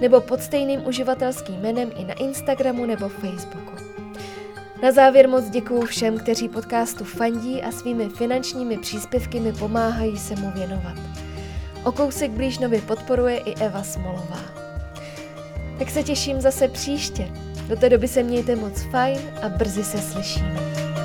nebo pod stejným uživatelským jménem i na Instagramu nebo Facebooku. Na závěr moc děkuju všem, kteří podcastu fandí a svými finančními příspěvky mi pomáhají se mu věnovat. O kousek blíž nově podporuje i Eva Smolová. Tak se těším zase příště. Do té doby se mějte moc fajn a brzy se slyšíme.